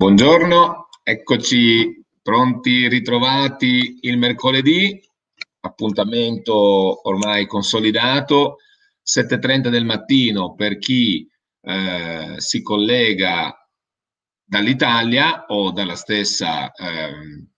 Buongiorno, eccoci pronti, ritrovati il mercoledì, appuntamento ormai consolidato, 7.30 del mattino per chi eh, si collega dall'Italia o dalla stessa, eh,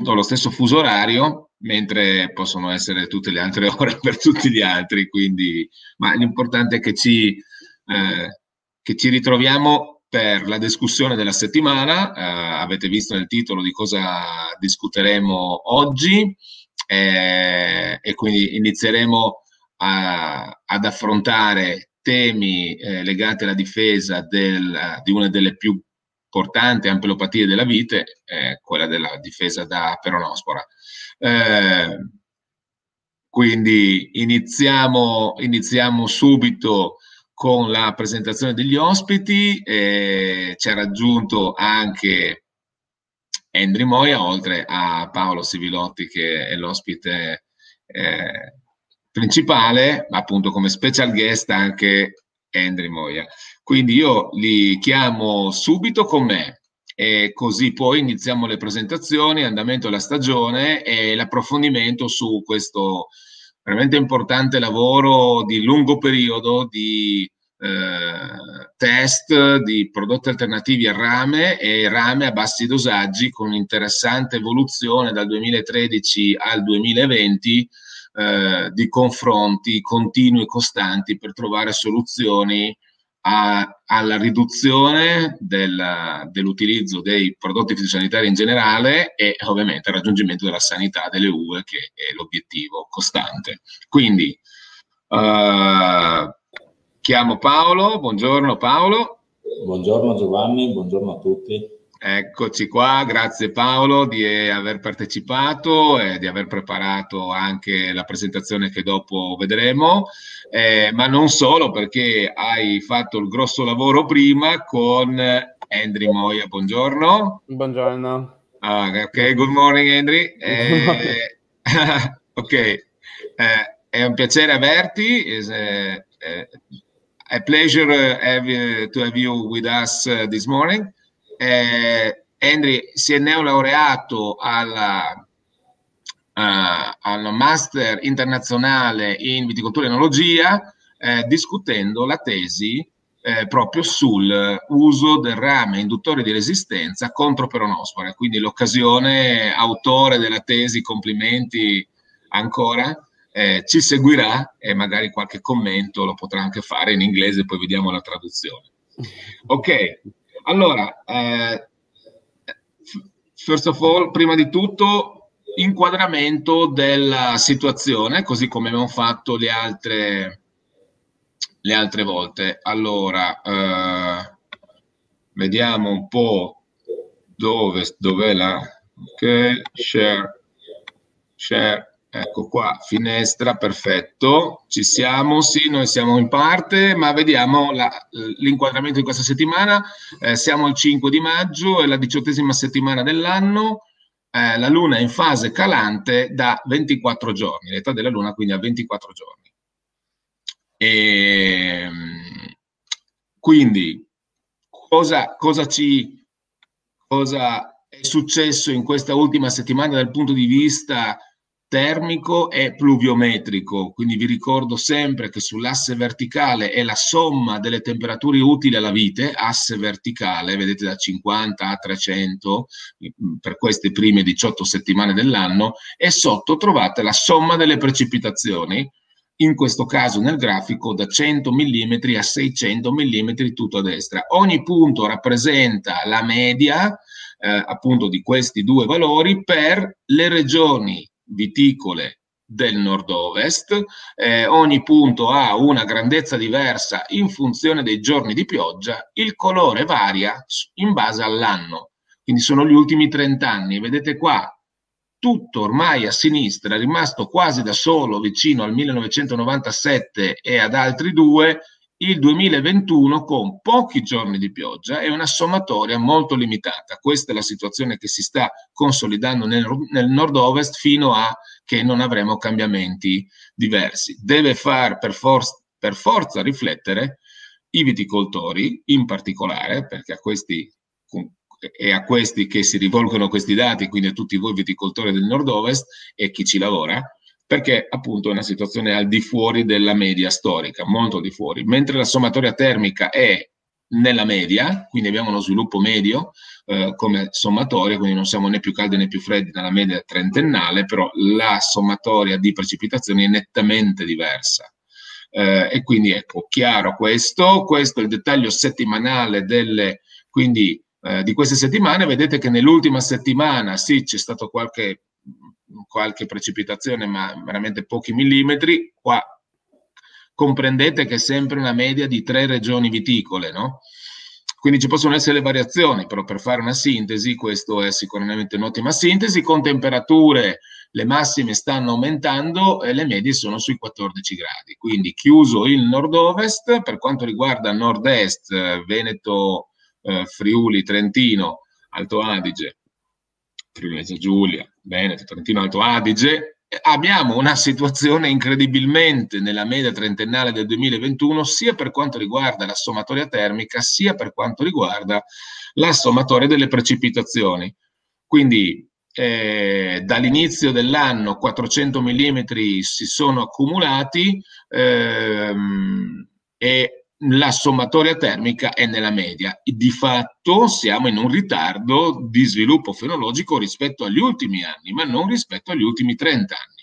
dallo stesso fuso orario, mentre possono essere tutte le altre ore per tutti gli altri, quindi, ma l'importante è che ci, eh, che ci ritroviamo per la discussione della settimana. Eh, avete visto nel titolo di cosa discuteremo oggi eh, e quindi inizieremo a, ad affrontare temi eh, legati alla difesa del, di una delle più importanti ampelopatie della vite, quella della difesa da peronospora. Eh, quindi iniziamo, iniziamo subito con la presentazione degli ospiti, eh, ci ha raggiunto anche Andri Moia, oltre a Paolo Sivilotti che è l'ospite eh, principale, ma appunto come special guest anche Andri Moia. Quindi io li chiamo subito con me e così poi iniziamo le presentazioni, andamento della stagione e l'approfondimento su questo veramente importante lavoro di lungo periodo di eh, test di prodotti alternativi a rame e rame a bassi dosaggi con un'interessante evoluzione dal 2013 al 2020 eh, di confronti continui e costanti per trovare soluzioni a, alla riduzione del, dell'utilizzo dei prodotti fitosanitari in generale e ovviamente al raggiungimento della sanità delle uve che è l'obiettivo costante. Quindi uh, chiamo Paolo, buongiorno Paolo. Buongiorno Giovanni, buongiorno a tutti. Eccoci qua, grazie Paolo di aver partecipato e di aver preparato anche la presentazione che dopo vedremo, eh, ma non solo perché hai fatto il grosso lavoro prima con Andri Moia, buongiorno. Buongiorno. Ah, ok, good morning Andri. Eh, ok, eh, è un piacere averti, è, è a pleasure have, to have you with us this morning eh, Henry si è neolaureato alla, uh, al Master internazionale in viticoltura e enologia eh, discutendo la tesi eh, proprio sul uso del rame induttore di resistenza contro peronospora. Quindi l'occasione, autore della tesi, complimenti ancora, eh, ci seguirà e magari qualche commento lo potrà anche fare in inglese, poi vediamo la traduzione. Ok, allora, eh, first of all, prima di tutto, inquadramento della situazione, così come abbiamo fatto le altre, le altre volte. Allora, eh, vediamo un po' dove, dove la... Ok, share, share Ecco qua, finestra, perfetto. Ci siamo, sì, noi siamo in parte, ma vediamo la, l'inquadramento di questa settimana. Eh, siamo il 5 di maggio, è la diciottesima settimana dell'anno. Eh, la Luna è in fase calante da 24 giorni, l'età della Luna quindi a 24 giorni. E, ehm, quindi, cosa, cosa ci... Cosa è successo in questa ultima settimana dal punto di vista termico e pluviometrico, quindi vi ricordo sempre che sull'asse verticale è la somma delle temperature utili alla vite, asse verticale, vedete da 50 a 300 mm, per queste prime 18 settimane dell'anno, e sotto trovate la somma delle precipitazioni, in questo caso nel grafico da 100 mm a 600 mm tutto a destra. Ogni punto rappresenta la media eh, appunto di questi due valori per le regioni viticole del nord-ovest, eh, ogni punto ha una grandezza diversa in funzione dei giorni di pioggia, il colore varia in base all'anno, quindi sono gli ultimi 30 anni, vedete qua tutto ormai a sinistra, è rimasto quasi da solo vicino al 1997 e ad altri due, il 2021 con pochi giorni di pioggia e una sommatoria molto limitata. Questa è la situazione che si sta consolidando nel, nel nord-ovest fino a che non avremo cambiamenti diversi. Deve far per, for- per forza riflettere i viticoltori in particolare, perché a questi è a questi che si rivolgono questi dati, quindi a tutti voi viticoltori del nord-ovest e chi ci lavora, perché appunto è una situazione al di fuori della media storica, molto di fuori, mentre la sommatoria termica è nella media, quindi abbiamo uno sviluppo medio eh, come sommatoria, quindi non siamo né più caldi né più freddi nella media trentennale, però la sommatoria di precipitazioni è nettamente diversa. Eh, e quindi ecco, chiaro questo, questo è il dettaglio settimanale delle, quindi, eh, di queste settimane, vedete che nell'ultima settimana sì c'è stato qualche qualche precipitazione, ma veramente pochi millimetri, qua comprendete che è sempre una media di tre regioni viticole, no? Quindi ci possono essere variazioni, però per fare una sintesi, questo è sicuramente un'ottima sintesi, con temperature le massime stanno aumentando e le medie sono sui 14 gradi. Quindi chiuso il nord-ovest, per quanto riguarda nord-est, Veneto, eh, Friuli, Trentino, Alto Adige, Friuli Giulia, Veneto, Trentino Alto Adige, abbiamo una situazione incredibilmente nella media trentennale del 2021 sia per quanto riguarda la sommatoria termica sia per quanto riguarda la sommatoria delle precipitazioni. Quindi eh, dall'inizio dell'anno 400 mm si sono accumulati ehm, e la sommatoria termica è nella media. Di fatto siamo in un ritardo di sviluppo fenologico rispetto agli ultimi anni, ma non rispetto agli ultimi 30 anni.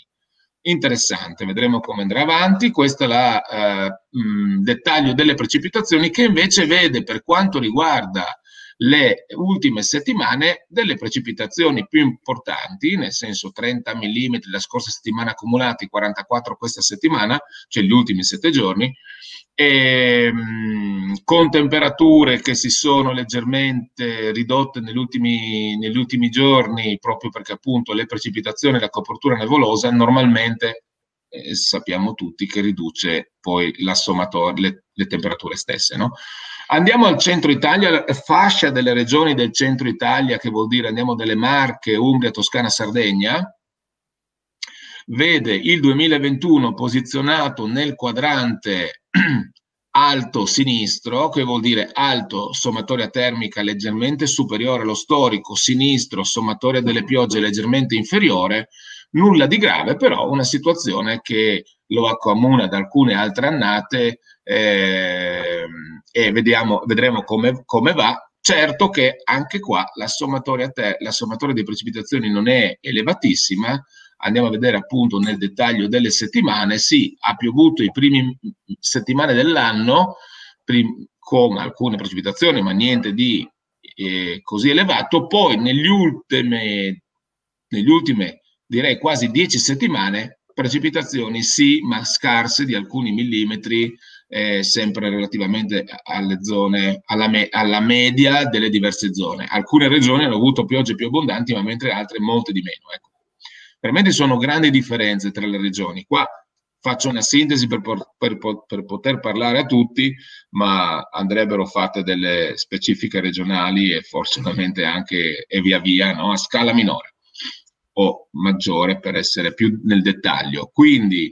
Interessante, vedremo come andrà avanti. Questo è il uh, dettaglio delle precipitazioni che invece vede per quanto riguarda le ultime settimane delle precipitazioni più importanti, nel senso 30 mm la scorsa settimana accumulati, 44 questa settimana, cioè gli ultimi sette giorni, ehm, con temperature che si sono leggermente ridotte negli ultimi, negli ultimi giorni, proprio perché appunto le precipitazioni e la copertura nevolosa normalmente eh, sappiamo tutti che riduce poi la sommatoria, le, le temperature stesse. No? Andiamo al centro Italia, fascia delle regioni del centro Italia, che vuol dire andiamo dalle Marche, Umbria, Toscana, Sardegna, vede il 2021 posizionato nel quadrante alto sinistro, che vuol dire alto sommatoria termica leggermente superiore allo storico, sinistro sommatoria delle piogge leggermente inferiore, nulla di grave, però una situazione che lo accomuna ad alcune altre annate eh, e vediamo, vedremo come, come, va. Certo che anche qua la sommatoria, te, la sommatoria di precipitazioni non è elevatissima, andiamo a vedere appunto nel dettaglio delle settimane, sì, ha piovuto i primi settimane dell'anno prim- con alcune precipitazioni, ma niente di eh, così elevato, poi negli ultime, negli ultime, direi quasi dieci settimane, precipitazioni sì, ma scarse di alcuni millimetri, eh, sempre relativamente alle zone, alla, me- alla, media delle diverse zone. Alcune regioni hanno avuto piogge più abbondanti, ma mentre altre molte di meno. Ecco. Veramente sono grandi differenze tra le regioni. Qua faccio una sintesi per, per, per, poter parlare a tutti, ma andrebbero fatte delle specifiche regionali e forse anche e via via no? a scala minore o maggiore per essere più nel dettaglio. Quindi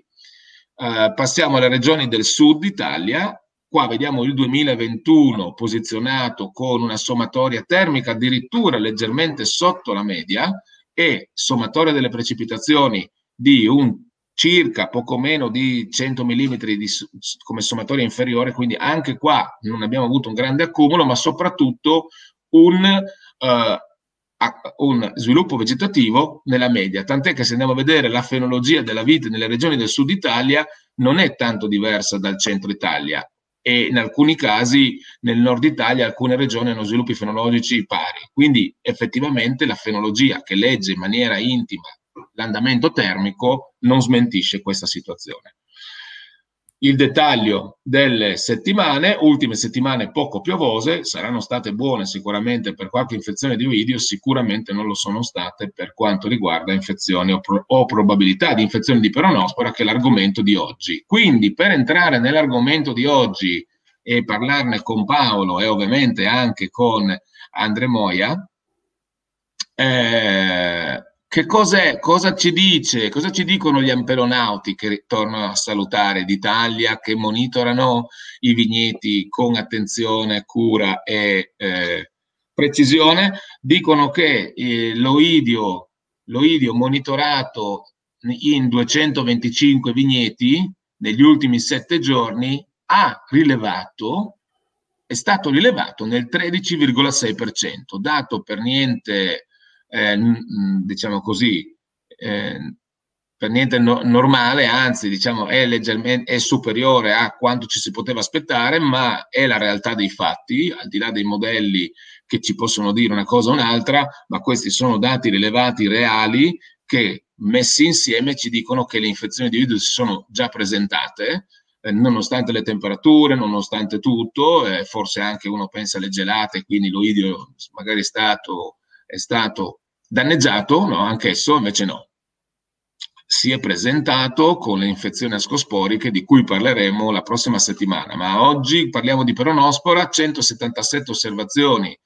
eh, passiamo alle regioni del sud Italia. Qua vediamo il 2021 posizionato con una sommatoria termica addirittura leggermente sotto la media, e sommatoria delle precipitazioni di un circa poco meno di 100 mm di, come sommatoria inferiore, quindi anche qua non abbiamo avuto un grande accumulo, ma soprattutto un, uh, un sviluppo vegetativo nella media, tant'è che se andiamo a vedere la fenologia della vite nelle regioni del sud Italia non è tanto diversa dal centro Italia, e in alcuni casi nel nord Italia alcune regioni hanno sviluppi fenologici pari. Quindi effettivamente la fenologia che legge in maniera intima l'andamento termico non smentisce questa situazione il dettaglio delle settimane, ultime settimane poco piovose, saranno state buone sicuramente per qualche infezione di oidio, sicuramente non lo sono state per quanto riguarda infezioni o, pro- o probabilità di infezione di peronospora, che è l'argomento di oggi. Quindi per entrare nell'argomento di oggi e parlarne con Paolo e ovviamente anche con Andre Moia, eh, che cos'è, cosa ci dice, cosa ci dicono gli amperonauti che tornano a salutare d'Italia, che monitorano i vigneti con attenzione, cura e, eh, precisione, dicono che eh, l'oidio, l'oidio monitorato in 225 vigneti negli ultimi sette giorni ha rilevato, è stato rilevato nel 13,6%, dato per niente, eh, diciamo così, eh, per niente no, normale, anzi diciamo è leggermente è superiore a quanto ci si poteva aspettare, ma è la realtà dei fatti, al di là dei modelli che ci possono dire una cosa o un'altra, ma questi sono dati rilevati reali che messi insieme ci dicono che le infezioni di virus si sono già presentate, eh, nonostante le temperature, nonostante tutto, eh, forse anche uno pensa alle gelate, quindi l'oidio magari è stato, è stato danneggiato, no, anch'esso invece no si è presentato con le infezioni ascosporiche di cui parleremo la prossima settimana, ma oggi parliamo di peronospora, 177 osservazioni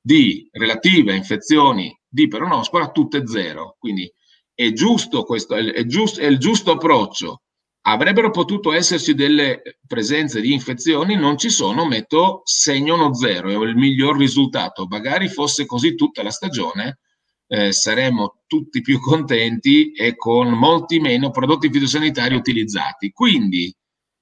di relative infezioni di peronospora, tutte zero. Quindi è giusto questo, è, giusto, è il giusto approccio. Avrebbero potuto esserci delle presenze di infezioni, non ci sono, metto segno no zero, è il miglior risultato. Magari fosse così tutta la stagione, eh, saremo tutti più contenti e con molti meno prodotti fitosanitari utilizzati. Quindi,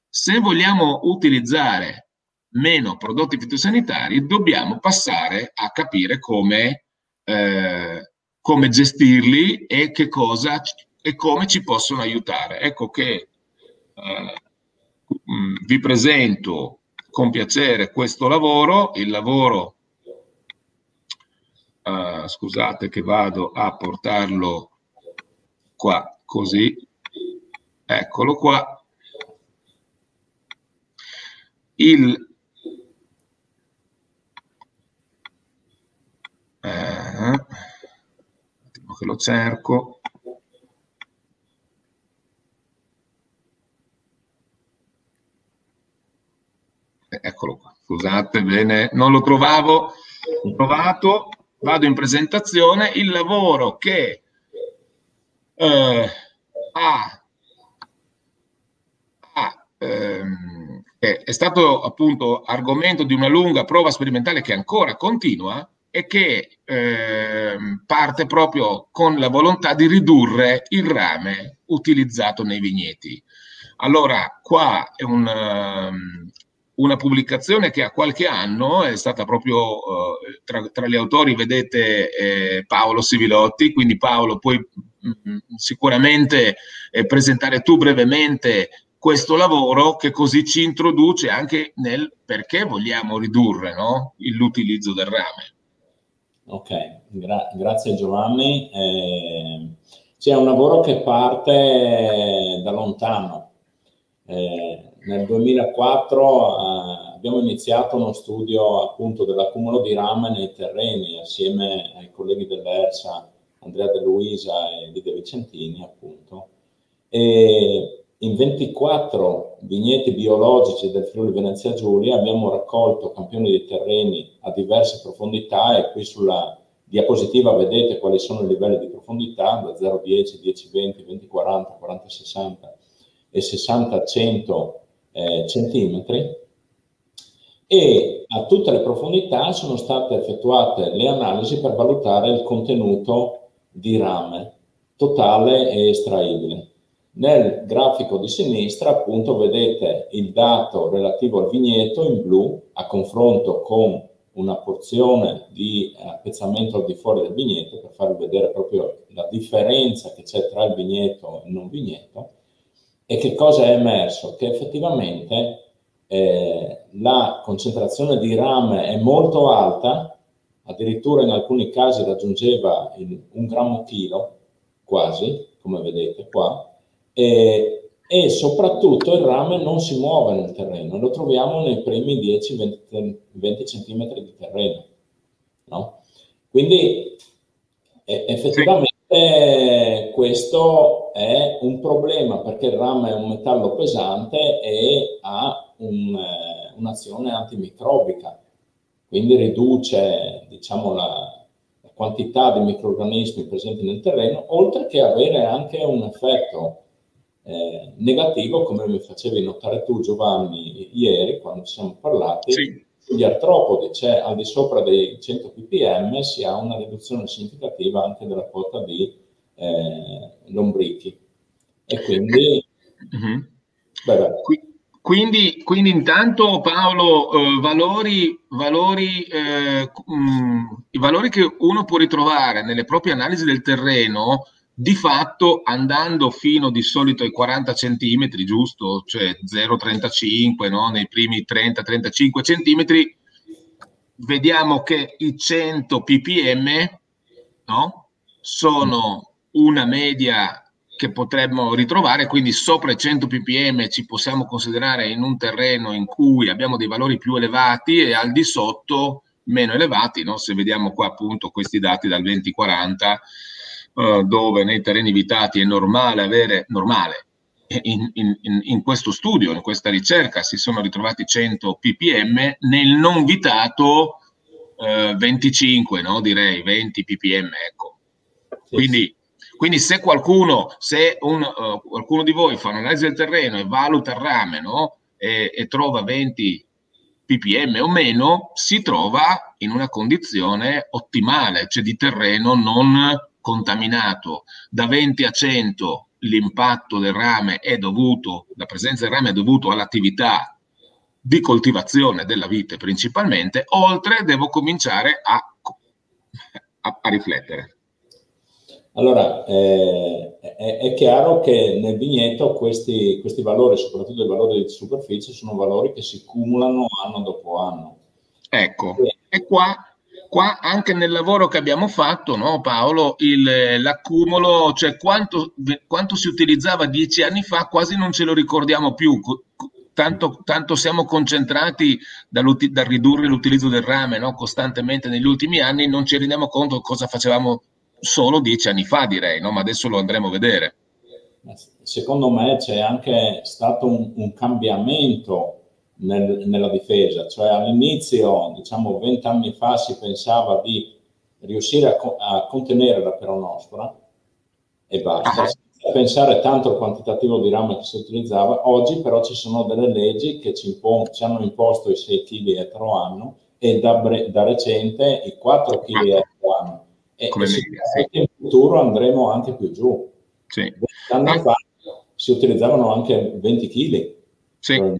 se vogliamo utilizzare meno prodotti fitosanitari, dobbiamo passare a capire come, eh, come gestirli e che cosa e come ci possono aiutare. Ecco che eh, vi presento con piacere questo lavoro, il lavoro uh, scusate che vado a portarlo qua, così, eccolo qua. Il eh, che lo cerco. Eccolo qua, scusate, bene, non lo trovavo, ho trovato, vado in presentazione, il lavoro che eh, ha, ha ehm, è stato appunto argomento di una lunga prova sperimentale che ancora continua e che eh, parte proprio con la volontà di ridurre il rame utilizzato nei vigneti. Allora, qua è un, um, una pubblicazione che ha qualche anno è stata proprio uh, tra, tra, gli autori vedete eh, Paolo Sivilotti, quindi Paolo puoi mh, mm, sicuramente eh, presentare tu brevemente questo lavoro che così ci introduce anche nel perché vogliamo ridurre no? l'utilizzo del rame. Ok, Gra grazie Giovanni. Eh, c'è un lavoro che parte da lontano. Eh, nel 2004 eh, abbiamo iniziato uno studio appunto dell'accumulo di rame nei terreni assieme ai colleghi dell'ERSA Andrea De Luisa e Lidia Vicentini appunto. E in 24 vigneti biologici del Friuli Venezia Giulia abbiamo raccolto campioni di terreni a diverse profondità e qui sulla diapositiva vedete quali sono i livelli di profondità da 0 a 10, 10 20, 20 40, 40 60 e 60 100 eh, centimetri e a tutte le profondità sono state effettuate le analisi per valutare il contenuto di rame totale e estraibile. Nel grafico di sinistra appunto vedete il dato relativo al vigneto in blu a confronto con una porzione di appezzamento al di fuori del vigneto per farvi vedere proprio la differenza che c'è tra il vigneto e non vigneto e che cosa è emerso? Che effettivamente eh, la concentrazione di rame è molto alta, addirittura in alcuni casi raggiungeva il, un grammo chilo, quasi, come vedete qua, e, e, soprattutto il rame non si muove nel terreno, lo troviamo nei primi 10-20 cm di terreno. No? Quindi effettivamente eh, questo è un problema perché il rame è un metallo pesante e ha un, eh, un'azione antimicrobica, quindi riduce diciamo, la, la, quantità di microorganismi presenti nel terreno, oltre che avere anche un effetto eh, negativo, come mi facevi notare tu Giovanni ieri quando ci siamo parlati, sì. Sugli artropodi, cioè al di sopra dei 100 ppm, si ha una riduzione significativa anche della quota di eh, lombrichi. E quindi... Mm-hmm. Beh, quindi, quindi, intanto Paolo, eh, valori, valori, eh, mh, mm, i valori che uno può ritrovare nelle proprie analisi del terreno, di fatto andando fino di solito ai 40 centimetri, giusto? Cioè 0,35 no? nei primi 30-35 centimetri, vediamo che i 100 ppm no? sono una media che potremmo ritrovare, quindi sopra i 100 ppm ci possiamo considerare in un terreno in cui abbiamo dei valori più elevati e al di sotto meno elevati, no? se vediamo qua appunto questi dati dal 2040, uh, dove nei terreni vitati è normale avere, normale, in, in, in, questo studio, in questa ricerca si sono ritrovati 100 ppm, nel non vitato uh, 25, no? direi 20 ppm, ecco. Quindi quindi se qualcuno, se un, uh, qualcuno di voi fa un'analisi del terreno e valuta il rame no? e, e trova 20 ppm o meno, si trova in una condizione ottimale, cioè di terreno non contaminato. Da 20 a 100 l'impatto del rame è dovuto, la presenza del rame è dovuto all'attività di coltivazione della vite principalmente, oltre devo cominciare a, a, a riflettere. Allora, eh, è, è, chiaro che nel vigneto questi, questi, valori, soprattutto i valori di superficie, sono valori che si cumulano anno dopo anno. Ecco, e qua, qua anche nel lavoro che abbiamo fatto, no, Paolo, il, l'accumulo, cioè quanto, quanto, si utilizzava dieci anni fa, quasi non ce lo ricordiamo più. Tanto, tanto siamo concentrati dal ridurre l'utilizzo del rame no, costantemente negli ultimi anni, non ci rendiamo conto cosa facevamo solo dieci anni fa, direi, no? ma adesso lo andremo a vedere. Secondo me c'è anche stato un, un cambiamento nel, nella difesa, cioè all'inizio, diciamo vent'anni fa, si pensava di riuscire a, a contenere la peronospora e basta. Ah. Pensare tanto al quantitativo di rame che si utilizzava, oggi però ci sono delle leggi che ci, impon- ci hanno imposto i 6 kg etro anno e da, bre- da recente i 4 kg etro anno e, come. Sì. In futuro andremo anche più giù. Sì. Anni ah. fa si utilizzavano anche 20 kg. Sì.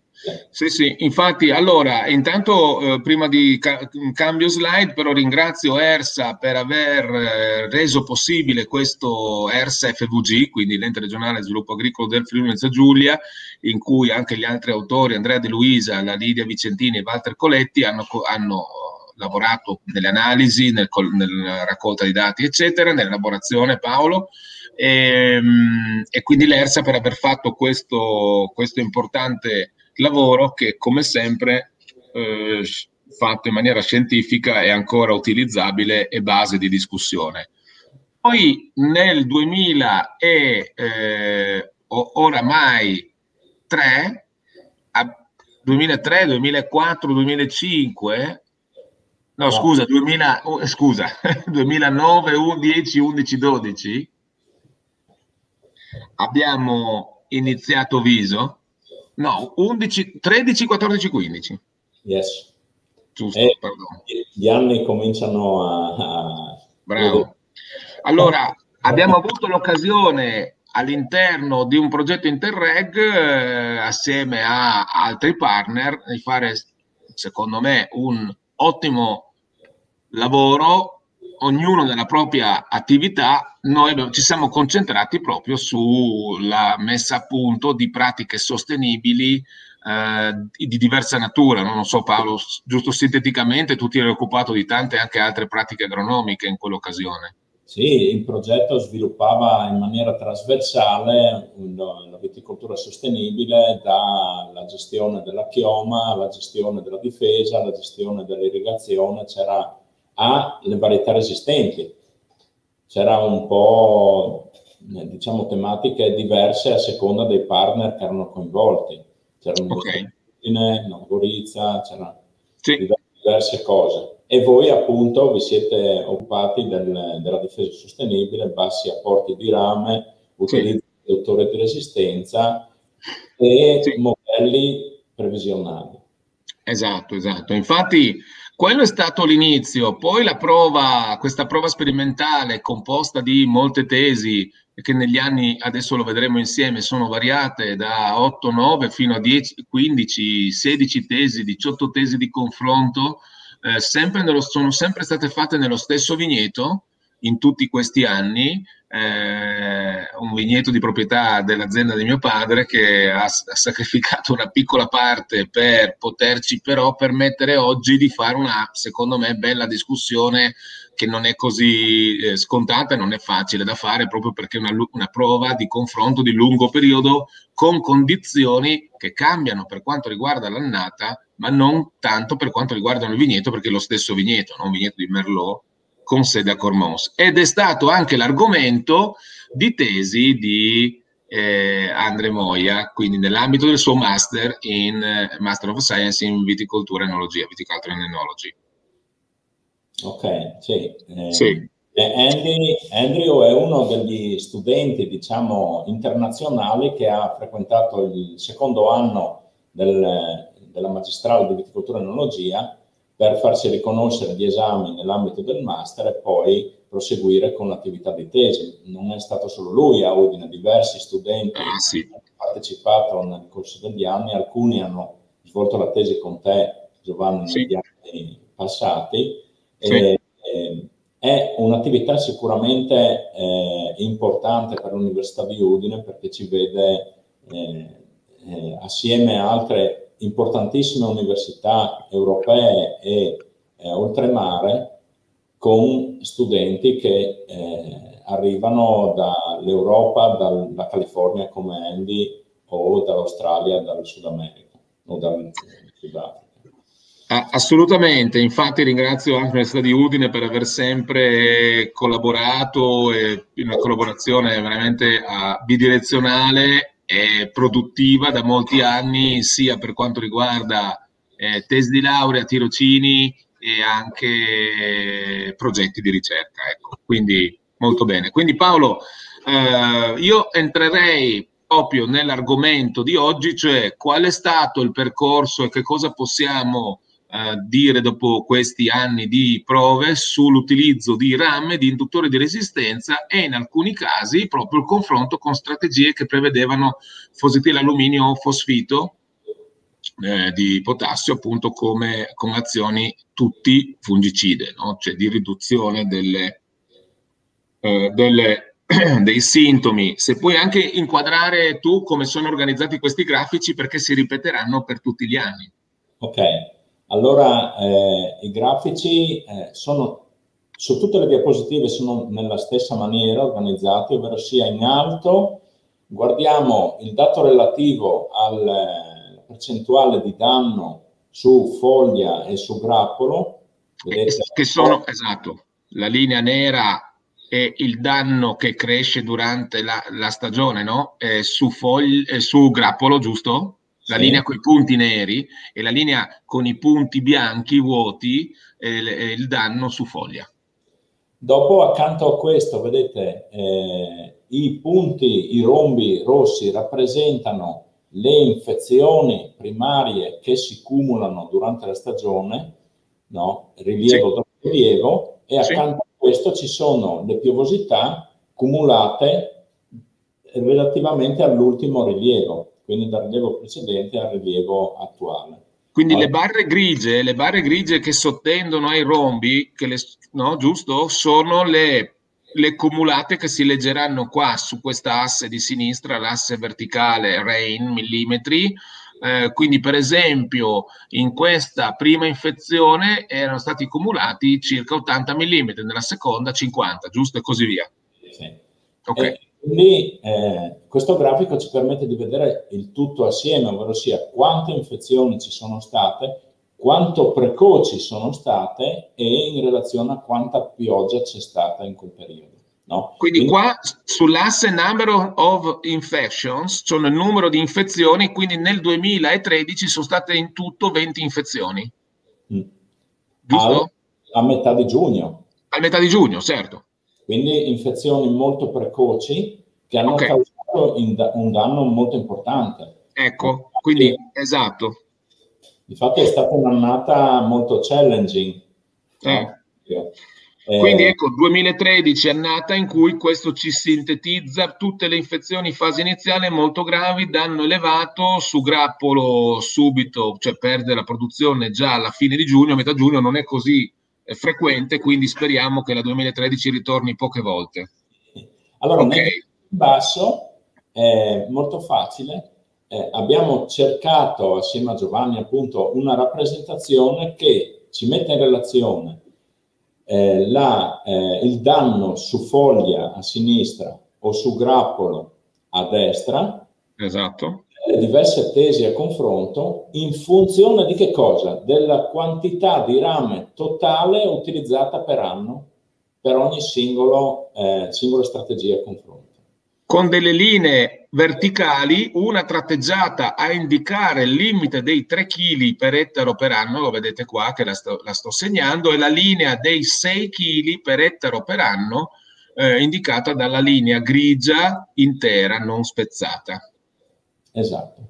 Sì, sì, infatti, allora, intanto eh, prima di ca- cambio slide, però ringrazio ERSA per aver eh, reso possibile questo ERSA FVG, quindi l'ente regionale sviluppo agricolo del Friuli Venezia Giulia, in cui anche gli altri autori, Andrea De Luisa, la Lidia Vicentini e Walter Coletti, hanno, hanno lavorato nelle analisi, nel, nella raccolta di dati, eccetera, nell'elaborazione Paolo. E, ehm, e quindi l'ERSA per aver fatto questo, questo importante lavoro che come sempre eh, fatto in maniera scientifica è ancora utilizzabile e base di discussione. Poi nel 2000 e eh, oramai 3, 2003, 2004, 2005 No, scusa, 2000, oh, scusa, 2009, 10, 11, 12 abbiamo iniziato Viso. No, 11, 13, 14, 15. Yes. Giusto, e perdono. Gli anni cominciano a... a... Bravo. Allora, abbiamo avuto l'occasione all'interno di un progetto Interreg eh, assieme a altri partner di fare, secondo me, un ottimo lavoro, ognuno nella propria attività, noi ci siamo concentrati proprio sulla messa a punto di pratiche sostenibili eh, di diversa natura. Non lo so Paolo, giusto sinteticamente, tu ti eri occupato di tante anche altre pratiche agronomiche in quell'occasione. Sì, il progetto sviluppava in maniera trasversale la viticoltura sostenibile dalla gestione della chioma alla gestione della difesa, alla gestione dell'irrigazione, c'era alle varietà resistenti. C'era un po', eh, diciamo, tematiche diverse a seconda dei partner che erano coinvolti. C'erano okay. Gorizia, c'erano sì. diverse cose. E voi appunto vi siete occupati del, della difesa sostenibile, bassi apporti di rame, utilizzo sì. di dottore di resistenza e sì. modelli previsionali. Esatto, esatto. Infatti quello è stato l'inizio, poi la prova, questa prova sperimentale composta di molte tesi che negli anni, adesso lo vedremo insieme, sono variate da 8, 9 fino a 10, 15, 16 tesi, 18 tesi di confronto, eh, sempre nello, sono sempre state fatte nello stesso vigneto in tutti questi anni, eh, un vigneto di proprietà dell'azienda di mio padre che ha, ha, sacrificato una piccola parte per poterci però permettere oggi di fare una, secondo me, bella discussione che non è così eh, scontata e non è facile da fare proprio perché è una, una prova di confronto di lungo periodo con condizioni che cambiano per quanto riguarda l'annata, ma non tanto per quanto riguarda il vigneto, perché lo stesso vigneto, no? un vigneto di Merlot con sede a Cormons ed è stato anche l'argomento di tesi di eh, Andre Moia, quindi nell'ambito del suo master in eh, Master of Science in Viticoltura e Enologia, Viticulture and Enology. Ok, sì. Eh, sì. Eh, Andy, Andrew è uno degli studenti, diciamo, internazionali che ha frequentato il secondo anno del, della magistrale di viticoltura e enologia per farsi riconoscere gli esami nell'ambito del master e poi proseguire con l'attività di tesi. Non è stato solo lui a Udine, diversi studenti ah, sì. hanno partecipato nel corso degli anni, alcuni hanno svolto la tesi con te, Giovanni, sì. negli anni passati. Sì. E, e, è un'attività sicuramente eh, importante per l'Università di Udine perché ci vede eh, eh, assieme a altre importantissime università europee e eh, oltremare con studenti che eh, arrivano dall'Europa, dalla California come Andy o dall'Australia, dal Sud America o dal Sudafrica. Assolutamente, infatti ringrazio anche l'Università di Udine per aver sempre collaborato una collaborazione veramente bidirezionale è produttiva da molti anni, sia per quanto riguarda eh, tesi di laurea, tirocini e anche progetti di ricerca. Ecco. Quindi molto bene. Quindi Paolo, eh, io entrerei proprio nell'argomento di oggi, cioè qual è stato il percorso e che cosa possiamo dire dopo questi anni di prove sull'utilizzo di RAM, di induttori di resistenza e in alcuni casi proprio il confronto con strategie che prevedevano fosfetilalluminio o fosfito eh, di potassio appunto come, come azioni tutti fungicide, no? cioè di riduzione delle, eh, delle, dei sintomi. Se puoi anche inquadrare tu come sono organizzati questi grafici perché si ripeteranno per tutti gli anni. Ok, allora, eh, i grafici eh, sono, su tutte le diapositive sono nella stessa maniera organizzati, ovvero sia in alto guardiamo il dato relativo alla eh, percentuale di danno su foglia e su grappolo. Vedete? Che sono, esatto, la linea nera è il danno che cresce durante la, la stagione, no? Eh, su, foglia, eh, su grappolo, giusto? La sì. linea con i punti neri e la linea con i punti bianchi vuoti eh, il danno su foglia. Dopo accanto a questo vedete eh, i punti, i rombi rossi rappresentano le infezioni primarie che si cumulano durante la stagione, no? rilievo sì. dopo rilievo, e accanto sì. a questo ci sono le piovosità cumulate relativamente all'ultimo rilievo quindi dal rilievo precedente al rilievo attuale. Quindi allora, le barre grigie, le barre grigie che sottendono ai rombi, le, no, giusto, sono le, le cumulate che si leggeranno qua su questa asse di sinistra, l'asse verticale RAIN millimetri. Eh, quindi, per esempio, in questa prima infezione erano stati cumulati circa 80 mm, nella seconda 50, giusto? E così via. Sì. Ok. E quindi eh, questo grafico ci permette di vedere il tutto assieme, ovvero sia quante infezioni ci sono state, quanto precoci sono state e in relazione a quanta pioggia c'è stata in quel periodo. No? Quindi, quindi qua sull'asse number of infections, cioè il numero di infezioni, quindi nel 2013 sono state in tutto 20 infezioni. Mm. Giusto? A, a metà di giugno. A metà di giugno, certo. Quindi infezioni molto precoci che hanno okay. causato da- un danno molto importante. Ecco, quindi esatto. Infatti è stata un'annata molto challenging. Eh. Eh, Quindi ecco, 2013 è annata in cui questo ci sintetizza tutte le infezioni in fase iniziale molto gravi, danno elevato, su grappolo subito, cioè perde la produzione già alla fine di giugno, a metà giugno non è così frequente, quindi speriamo che la 2013 ritorni poche volte. Allora, okay. nel basso è molto facile, eh, abbiamo cercato assieme a Giovanni appunto una rappresentazione che ci mette in relazione eh, la, eh, il danno su foglia a sinistra o su grappolo a destra, esatto. Diverse tesi a confronto, in funzione di che cosa? Della quantità di rame totale utilizzata per anno per ogni singolo, eh, singola strategia a confronto con delle linee verticali, una tratteggiata a indicare il limite dei 3 kg per ettaro per anno, lo vedete qua che la sto, la sto segnando, e la linea dei 6 kg per ettaro per anno, eh, indicata dalla linea grigia intera, non spezzata. Esatto.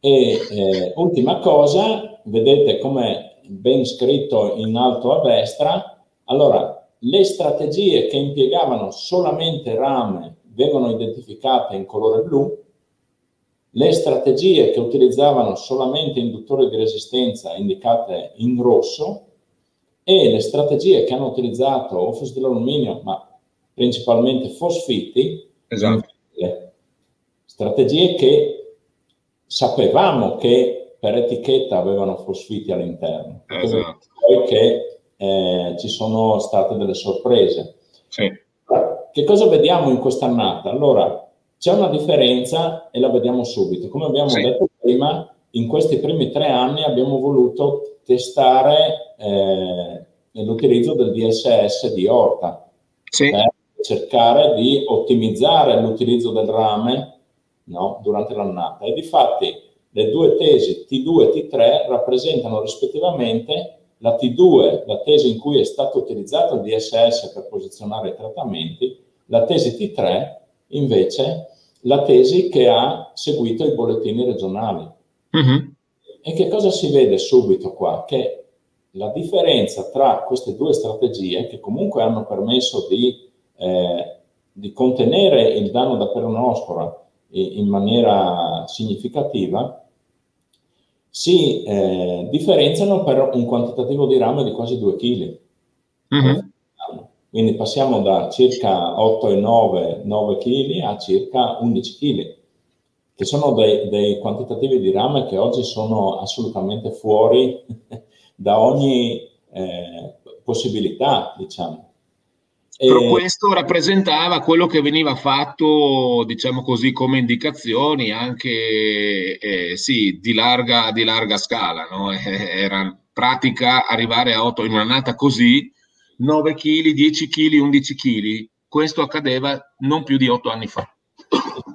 E eh, ultima cosa, vedete come ben scritto in alto a destra, allora le strategie che impiegavano solamente rame vengono identificate in colore blu, le strategie che utilizzavano solamente induttori di resistenza indicate in rosso e le strategie che hanno utilizzato o fosse dell'alluminio, ma principalmente fosfiti, esatto. strategie che sapevamo che per etichetta avevano fosfiti all'interno, esatto. poi che eh, ci sono state delle sorprese. Sì. Che cosa vediamo in questa annata? Allora, c'è una differenza e la vediamo subito. Come abbiamo sì. detto prima, in questi primi tre anni abbiamo voluto testare eh, l'utilizzo del DSS di Orta sì. per cercare di ottimizzare l'utilizzo del rame no, durante l'annata. E difatti le due tesi T2 e T3 rappresentano rispettivamente la T2, la tesi in cui è stato utilizzato il DSS per posizionare i trattamenti, la tesi T3 invece la tesi che ha seguito i bollettini regionali. Uh-huh. E che cosa si vede subito qua? Che la differenza tra queste due strategie, che comunque hanno permesso di, eh, di contenere il danno da peronospora in maniera significativa, si eh, differenziano per un quantitativo di rame di quasi 2 kg. Uh-huh. Quindi passiamo da circa 8,9 9 kg a circa 11 kg, che sono dei, dei, quantitativi di rame che oggi sono assolutamente fuori da ogni eh, possibilità, diciamo. Però questo rappresentava quello che veniva fatto, diciamo così, come indicazioni anche eh, sì, di, larga, di larga scala. No? Era pratica arrivare a 8 in un'annata così 9 kg, 10 kg, 11 kg. Questo accadeva non più di 8 anni fa.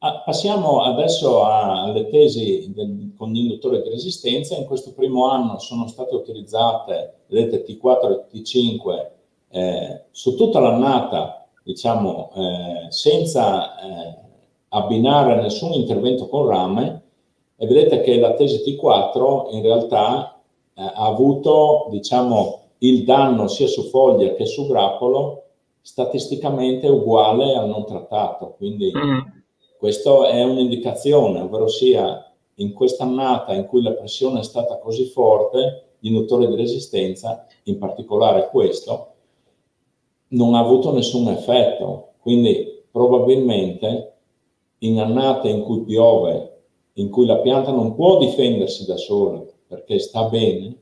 Ah, passiamo adesso alle tesi del, con l'induttore di resistenza. In questo primo anno sono state utilizzate, vedete, T4 e T5 eh, su tutta l'annata, diciamo, eh, senza eh, abbinare nessun intervento con rame. E vedete che la tesi T4 in realtà eh, ha avuto, diciamo, il danno sia su foglia che su grappolo statisticamente uguale al non trattato. Quindi mm. questa è un'indicazione, ovvero sia in questa annata in cui la pressione è stata così forte, l'induttore di resistenza, in particolare questo, non ha avuto nessun effetto. Quindi probabilmente in annate in cui piove, in cui la pianta non può difendersi da sola perché sta bene,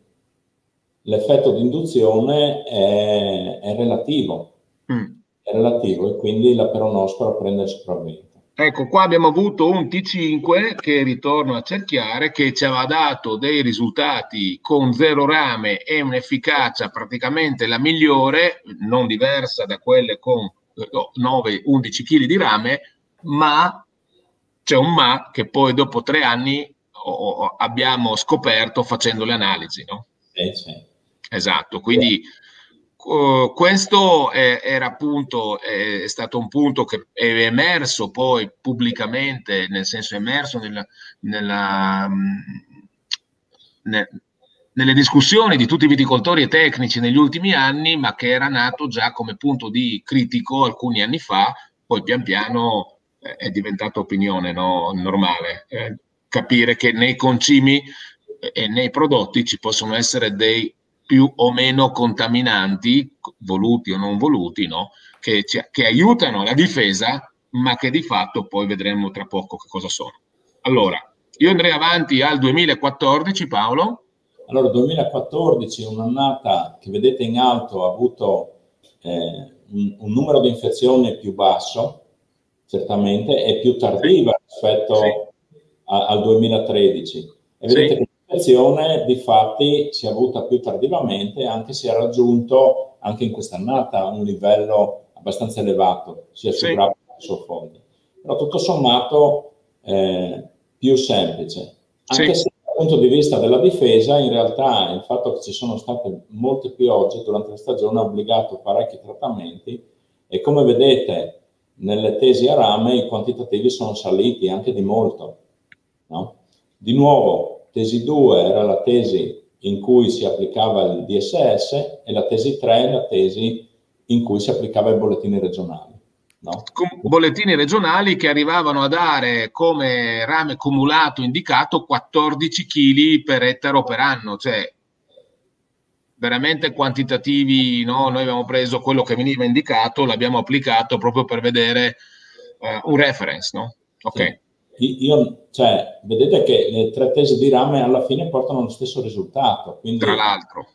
l'effetto di induzione è, è relativo, mm. è relativo e quindi la peronospora prende il sopravvento. Ecco, qua abbiamo avuto un T5 che ritorno a cerchiare, che ci aveva dato dei risultati con zero rame e un'efficacia praticamente la migliore, non diversa da quelle con 9-11 kg di rame, ma c'è un ma che poi dopo tre anni abbiamo scoperto facendo le analisi, no? Sì, sì. Esatto, quindi uh, questo è, era appunto, è, è, stato un punto che è emerso poi pubblicamente, nel senso emerso nella, nella, ne, nelle discussioni di tutti i viticoltori e tecnici negli ultimi anni, ma che era nato già come punto di critico alcuni anni fa, poi pian piano eh, è diventato opinione no? normale. Eh, capire che nei concimi e nei prodotti ci possono essere dei più o meno contaminanti, voluti o non voluti, no? che, che aiutano la difesa, ma che di fatto poi vedremo tra poco che cosa sono. Allora, io andrei avanti al 2014, Paolo. Allora, 2014 è un'annata che vedete in alto ha avuto eh, un, un, numero di infezioni più basso, certamente, e più tardiva rispetto sì. a, al 2013. E vedete sì. che l'infezione di fatti si è avuta più tardivamente, anche se ha raggiunto anche in quest'annata un livello abbastanza elevato, sia su sì. grappa che su fondi. Però tutto sommato eh, più semplice. Anche sì. se dal punto di vista della difesa, in realtà il fatto che ci sono state molte piogge durante la stagione ha obbligato parecchi trattamenti e come vedete nelle tesi a rame i quantitativi sono saliti anche di molto. No? Di nuovo, tesi 2 era la tesi in cui si applicava il DSS e la tesi 3 è la tesi in cui si applicava i bollettini regionali. No? bollettini regionali che arrivavano a dare come rame cumulato indicato 14 kg per ettaro per anno, cioè veramente quantitativi, no? noi abbiamo preso quello che veniva indicato, l'abbiamo applicato proprio per vedere uh, un reference, no? Ok. Sì. Io, cioè, vedete che le tre tesi di rame alla fine portano lo stesso risultato. Quindi, Tra l'altro.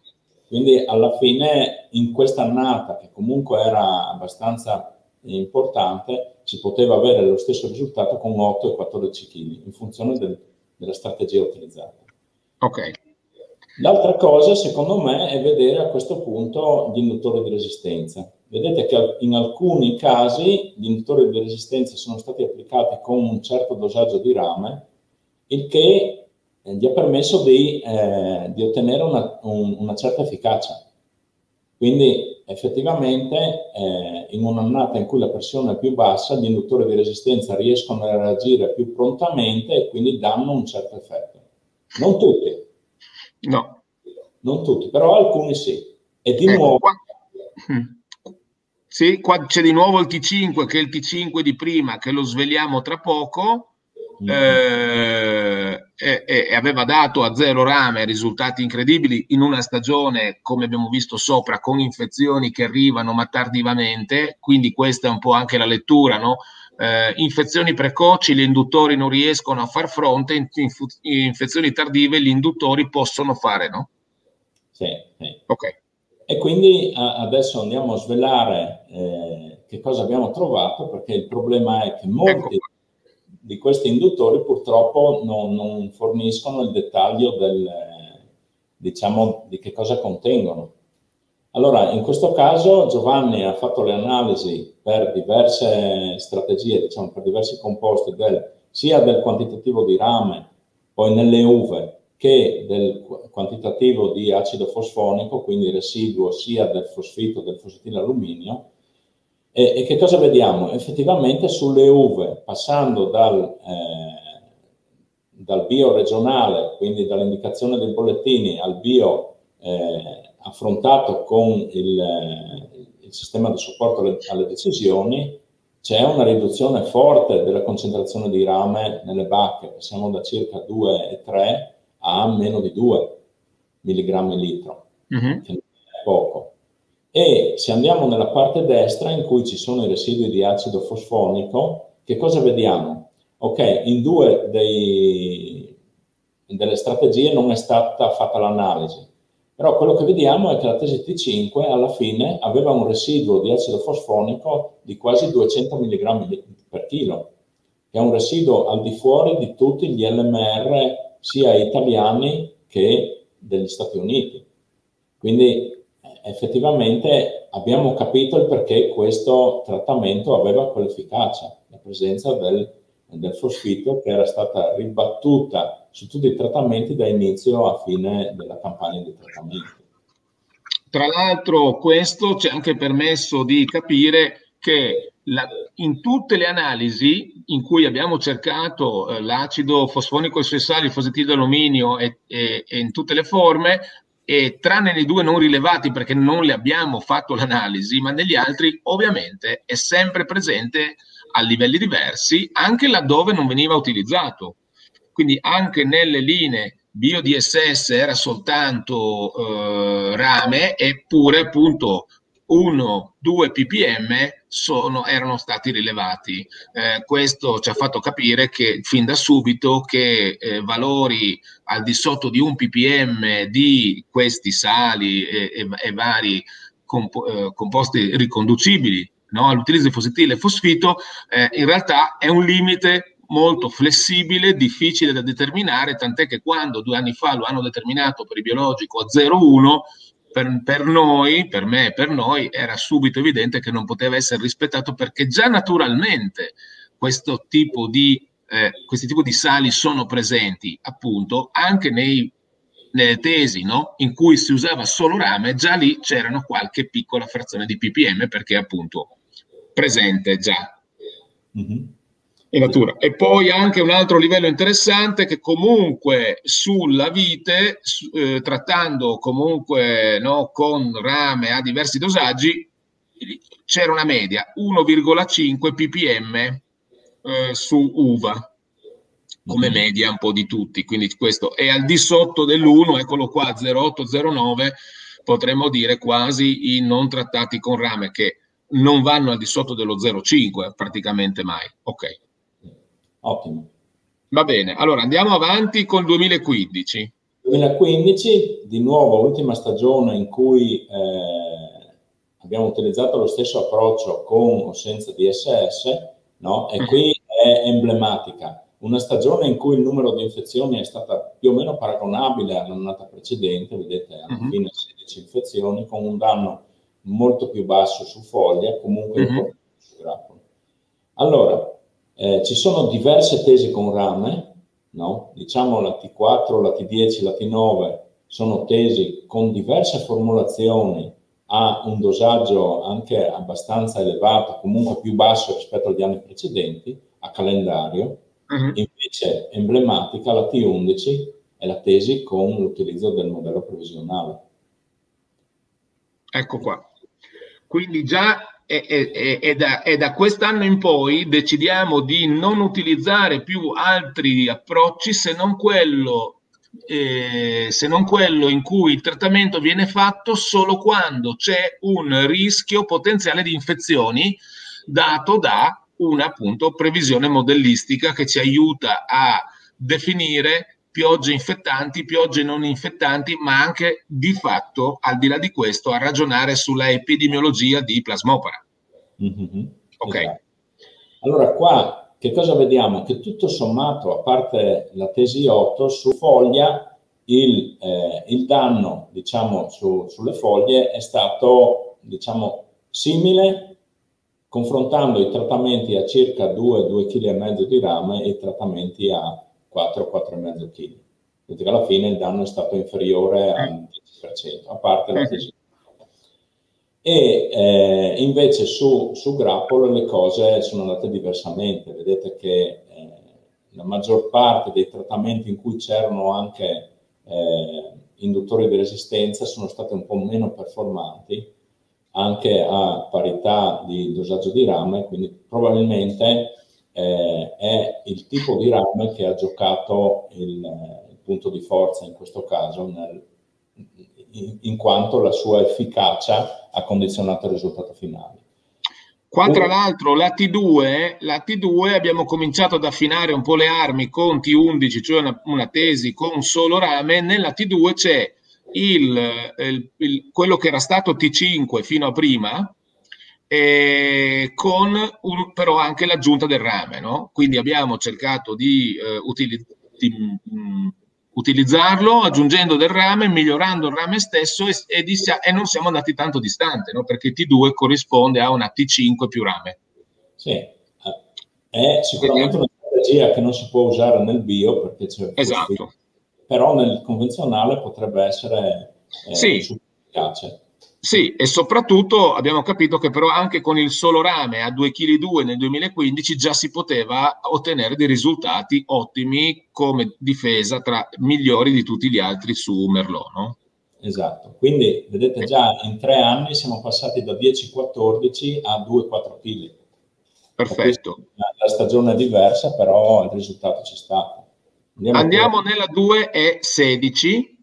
Quindi alla fine in questa annata, che comunque era abbastanza importante, si poteva avere lo stesso risultato con 8 e 14 kg in funzione del, della strategia utilizzata. Ok. L'altra cosa, secondo me, è vedere a questo punto gli induttori di resistenza. Vedete che in alcuni casi gli induttori di resistenza sono stati applicati con un certo dosaggio di rame, il che eh, gli ha permesso di, eh, di ottenere una, un, una certa efficacia. Quindi effettivamente eh, in un'annata in cui la pressione è più bassa, gli induttori di resistenza riescono a reagire più prontamente e quindi danno un certo effetto. Non tutti. No. Non tutti, però alcuni sì. E di ecco, nuovo... Qua... Sì, qua c'è di nuovo il T5, che è il T5 di prima, che lo svegliamo tra poco eh, e, e, aveva dato a zero rame risultati incredibili in una stagione, come abbiamo visto sopra, con infezioni che arrivano ma tardivamente, quindi questa è un po' anche la lettura, no? Eh, infezioni precoci, gli induttori non riescono a far fronte, in, in, infezioni tardive gli induttori possono fare, no? Sì, sì. Ok. E quindi adesso andiamo a svelare eh, che cosa abbiamo trovato, perché il problema è che molti ecco di questi induttori purtroppo non, non forniscono il dettaglio del, diciamo, di che cosa contengono. Allora, in questo caso Giovanni ha fatto le analisi per diverse strategie, diciamo per diversi composti, del, sia del quantitativo di rame, poi nelle uve, che del quantitativo di acido fosfonico, quindi residuo sia del fosfito del fosfetilalluminio, e, e, che cosa vediamo? Effettivamente sulle uve, passando dal, eh, dal bio regionale, quindi dall'indicazione dei bollettini, al bio eh, affrontato con il, il, sistema di supporto alle, decisioni, c'è una riduzione forte della concentrazione di rame nelle bacche, passiamo da circa 2,3 a meno di 2 mg litro, mm-hmm. che è poco. E se andiamo nella parte destra in cui ci sono i residui di acido fosfonico, che cosa vediamo? Ok, in due dei, delle strategie non è stata fatta l'analisi, però quello che vediamo è che la tesi T5 alla fine aveva un residuo di acido fosfonico di quasi 200 mg per chilo, che è un residuo al di fuori di tutti gli LMR sia italiani che degli Stati Uniti. Quindi effettivamente abbiamo capito il perché questo trattamento aveva quell'efficacia, la presenza del, del fosfito che era stata ribattuta su tutti i trattamenti da inizio a fine della campagna di trattamento. Tra l'altro questo ci ha anche permesso di capire che la, in tutte le analisi in cui abbiamo cercato eh, l'acido fosfonico essenziale, il fosfatido d'alluminio e, e, e, in tutte le forme, e tranne nei due non rilevati perché non le abbiamo fatto l'analisi, ma negli altri ovviamente è sempre presente a livelli diversi, anche laddove non veniva utilizzato. Quindi anche nelle linee BioDSS era soltanto eh, rame, eppure appunto 1, 2 ppm sono, erano stati rilevati. Eh, questo ci ha fatto capire che fin da subito che eh, valori al di sotto di un ppm di questi sali e, e, e vari comp- eh, composti riconducibili no, all'utilizzo di fosfetile e fosfito, eh, in realtà è un limite molto flessibile, difficile da determinare, tant'è che quando due anni fa lo hanno determinato per il biologico a 0,1, per, per, noi, per me e per noi, era subito evidente che non poteva essere rispettato perché già naturalmente questo tipo di, eh, questi tipi di sali sono presenti appunto anche nei, nelle tesi no? in cui si usava solo rame, già lì c'erano qualche piccola frazione di ppm perché appunto presente già. Mm-hmm natura. E poi anche un altro livello interessante che comunque sulla vite, eh, trattando comunque no, con rame a diversi dosaggi, c'era una media 1,5 ppm eh, su uva come mm-hmm. media un po' di tutti, quindi questo è al di sotto dell'1, eccolo qua 0,809, potremmo dire quasi i non trattati con rame che non vanno al di sotto dello 0,5 praticamente mai. Ok. Ottimo. Va bene, allora andiamo avanti con 2015. 2015, di nuovo, ultima stagione in cui eh, abbiamo utilizzato lo stesso approccio con o senza DSS, no? e qui è emblematica. Una stagione in cui il numero di infezioni è stata più o meno paragonabile all'annata precedente, vedete alla uh-huh. fine 16 infezioni, con un danno molto più basso su foglia, comunque uh-huh. un po' su grappolo. Allora, eh, ci sono diverse tesi con rame, no? diciamo la T4, la T10, la T9 sono tesi con diverse formulazioni a un dosaggio anche abbastanza elevato, comunque più basso rispetto agli anni precedenti, a calendario. Uh-huh. Invece emblematica la T11 è la tesi con l'utilizzo del modello previsionale. Ecco qua. Quindi già e, e, e, da, e, da, quest'anno in poi decidiamo di non utilizzare più altri approcci se non quello, eh, se non quello in cui il trattamento viene fatto solo quando c'è un rischio potenziale di infezioni dato da una appunto previsione modellistica che ci aiuta a definire piogge infettanti, piogge non infettanti, ma anche di fatto, al di là di questo, a ragionare sulla epidemiologia di plasmopara. Mm-hmm. Ok. Esatto. Allora qua che cosa vediamo? Che tutto sommato, a parte la tesi 8, su foglia il, eh, il danno diciamo, su, sulle foglie è stato diciamo, simile confrontando i trattamenti a circa 2-2,5 kg di rame e i trattamenti a 4-4,5 kg. Quindi alla fine il danno è stato inferiore al 10%, a parte la tesi. E eh, invece su, su Grappolo le cose sono andate diversamente. Vedete che eh, la maggior parte dei trattamenti in cui c'erano anche eh, induttori di resistenza sono stati un po' meno performanti, anche a parità di dosaggio di rame, quindi probabilmente eh, è il tipo di rame che ha giocato il, il, punto di forza in questo caso, nel, in, in, quanto la sua efficacia ha condizionato il risultato finale. Qua tra l'altro la T2, la T2 abbiamo cominciato ad affinare un po' le armi con T11, cioè una, una tesi con solo rame, nella T2 c'è il, il, il, quello che era stato T5 fino a prima, eh, con un, però anche l'aggiunta del rame. No? Quindi abbiamo cercato di, eh, utili- di mh, mm, utilizzarlo aggiungendo del rame, migliorando il rame stesso e, e, di, e non siamo andati tanto distante, no? perché T2 corrisponde a una T5 più rame. Sì, è sicuramente una strategia che non si può usare nel bio perché c'è esatto. però nel convenzionale potrebbe essere eh, sì. efficace. Sì, e soprattutto abbiamo capito che però anche con il solo rame a 2,2 kg nel 2015 già si poteva ottenere dei risultati ottimi come difesa tra migliori di tutti gli altri su Merlot, no? Esatto, quindi vedete già in tre anni siamo passati da 10-14 a 2-4 kg. Perfetto. La stagione è diversa, però il risultato c'è stato. Andiamo, Andiamo nella 2 e 16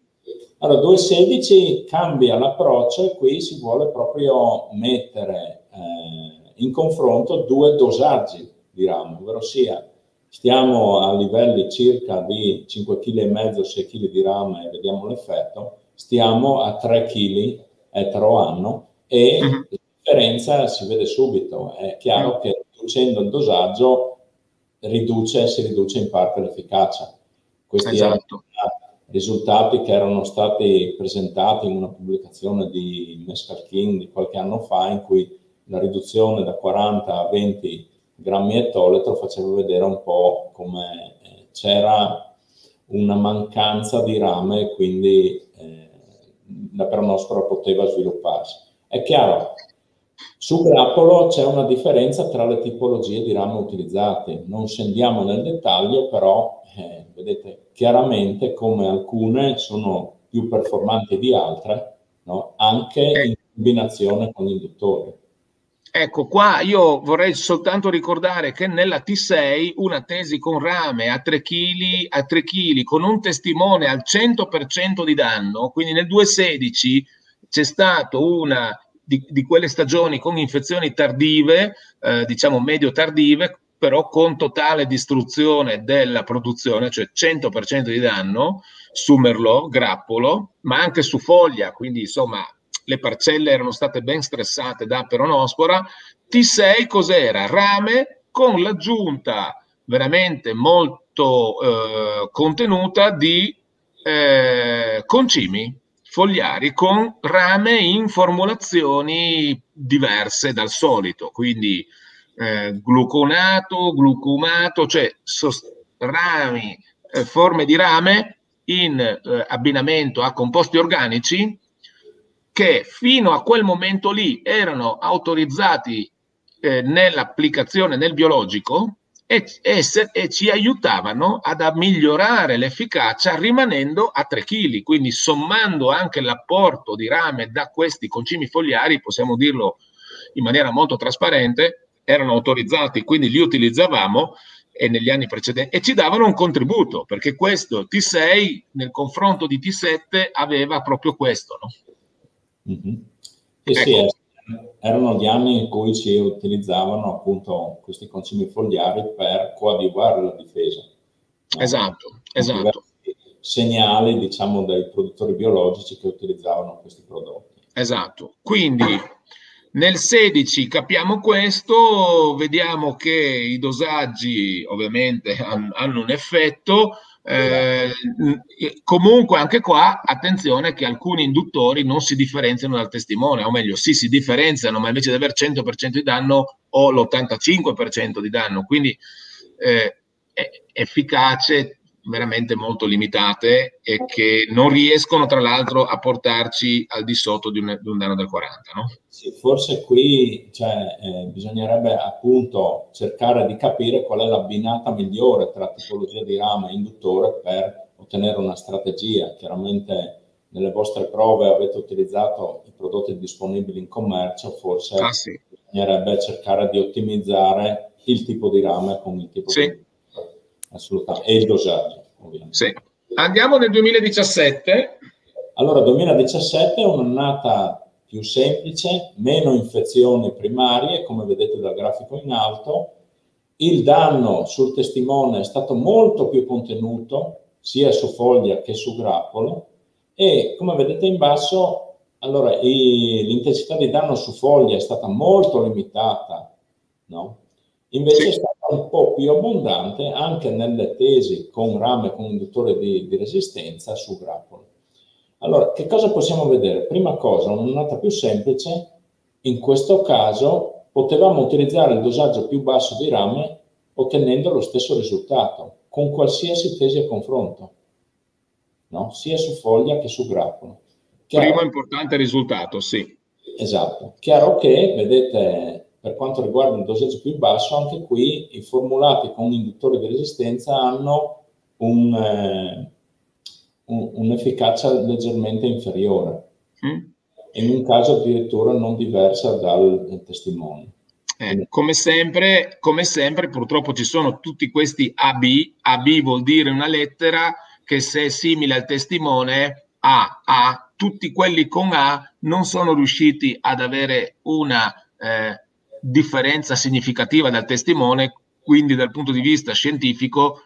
allora, 2.16 cambia l'approccio e qui si vuole proprio mettere eh, in confronto due dosaggi di ramo, ovvero sia stiamo a livelli circa di 5,5 kg, 6 kg di rame e vediamo l'effetto, stiamo a 3 kg etero anno e uh-huh. la differenza si vede subito, è chiaro uh-huh. che riducendo il dosaggio riduce, si riduce in parte l'efficacia. Questi esatto risultati che erano stati presentati in una pubblicazione di Mescal King di qualche anno fa in cui la riduzione da 40 a 20 grammi ettoletro faceva vedere un po' come eh, c'era una mancanza di rame e quindi eh, la peronospora poteva svilupparsi. È chiaro, su grappolo c'è una differenza tra le tipologie di rame utilizzate, non scendiamo nel dettaglio, però eh, vedete chiaramente come alcune sono più performanti di altre, no? anche eh. in combinazione con l'induttori. Ecco, qua io vorrei soltanto ricordare che nella T6 una tesi con rame a 3 kg, a 3 kg con un testimone al 100% di danno, quindi nel 216 c'è stato una di, di quelle stagioni con infezioni tardive, eh, diciamo medio tardive, però con totale distruzione della produzione, cioè 100% di danno su Merlot, grappolo, ma anche su foglia, quindi insomma le parcelle erano state ben stressate da peronospora. T6 cos'era? Rame con l'aggiunta veramente molto eh, contenuta di eh, concimi fogliari con rame in formulazioni diverse dal solito, quindi eh, gluconato, glucumato, cioè sost- rami, eh, forme di rame in eh, abbinamento a composti organici che fino a quel momento lì erano autorizzati eh, nell'applicazione nel biologico e, e, e, ci aiutavano ad a migliorare l'efficacia rimanendo a 3 kg, quindi sommando anche l'apporto di rame da questi concimi fogliari, possiamo dirlo in maniera molto trasparente, erano autorizzati, quindi li utilizzavamo e negli anni precedenti e ci davano un contributo perché questo T6 nel confronto di T7 aveva proprio questo. No? Mm-hmm. Sì, ecco. sì, erano gli anni in cui si utilizzavano appunto questi concimi fogliari per coadiuvare la difesa. No? Esatto, esatto. Segnali diciamo dai produttori biologici che utilizzavano questi prodotti. Esatto, quindi nel 16 capiamo questo, vediamo che i dosaggi ovviamente hanno un effetto, eh, comunque anche qua attenzione che alcuni induttori non si differenziano dal testimone, o meglio sì si differenziano, ma invece di avere 100% di danno ho l'85% di danno, quindi eh, efficace veramente molto limitate e che non riescono tra l'altro a portarci al di sotto di un, di un danno del 40. No? Sì, forse qui cioè, eh, bisognerebbe appunto cercare di capire qual è l'abbinata migliore tra tipologia di rame e induttore per ottenere una strategia. Chiaramente nelle vostre prove avete utilizzato i prodotti disponibili in commercio, forse ah, sì. bisognerebbe cercare di ottimizzare il tipo di rame con il tipo sì. di assolutamente, e il dosaggio ovviamente. Sì. Andiamo nel 2017. Allora, 2017 è un'annata più semplice, meno infezioni primarie, come vedete dal grafico in alto. Il danno sul testimone è stato molto più contenuto, sia su foglia che su grappolo, e come vedete in basso, allora, l'intensità di danno su foglia è stata molto limitata, no? Invece sì. Un po' più abbondante anche nelle tesi con rame con induttore di, di resistenza su grappolo. Allora, che cosa possiamo vedere? Prima cosa, un'annata più semplice, in questo caso potevamo utilizzare il dosaggio più basso di rame ottenendo lo stesso risultato con qualsiasi tesi a confronto, no? sia su foglia che su grappolo. Chiaro? Primo importante risultato, sì. Esatto. Chiaro che, vedete, per quanto riguarda il dosaggio più basso, anche qui i formulati con induttori di resistenza hanno un, eh, un, un'efficacia leggermente inferiore. Mm. In un caso addirittura non diversa dal testimone. Eh, come, sempre, come sempre, purtroppo ci sono tutti questi AB. AB vuol dire una lettera che se è simile al testimone A, A, tutti quelli con A non sono riusciti ad avere una eh, differenza significativa dal testimone, quindi dal punto di vista scientifico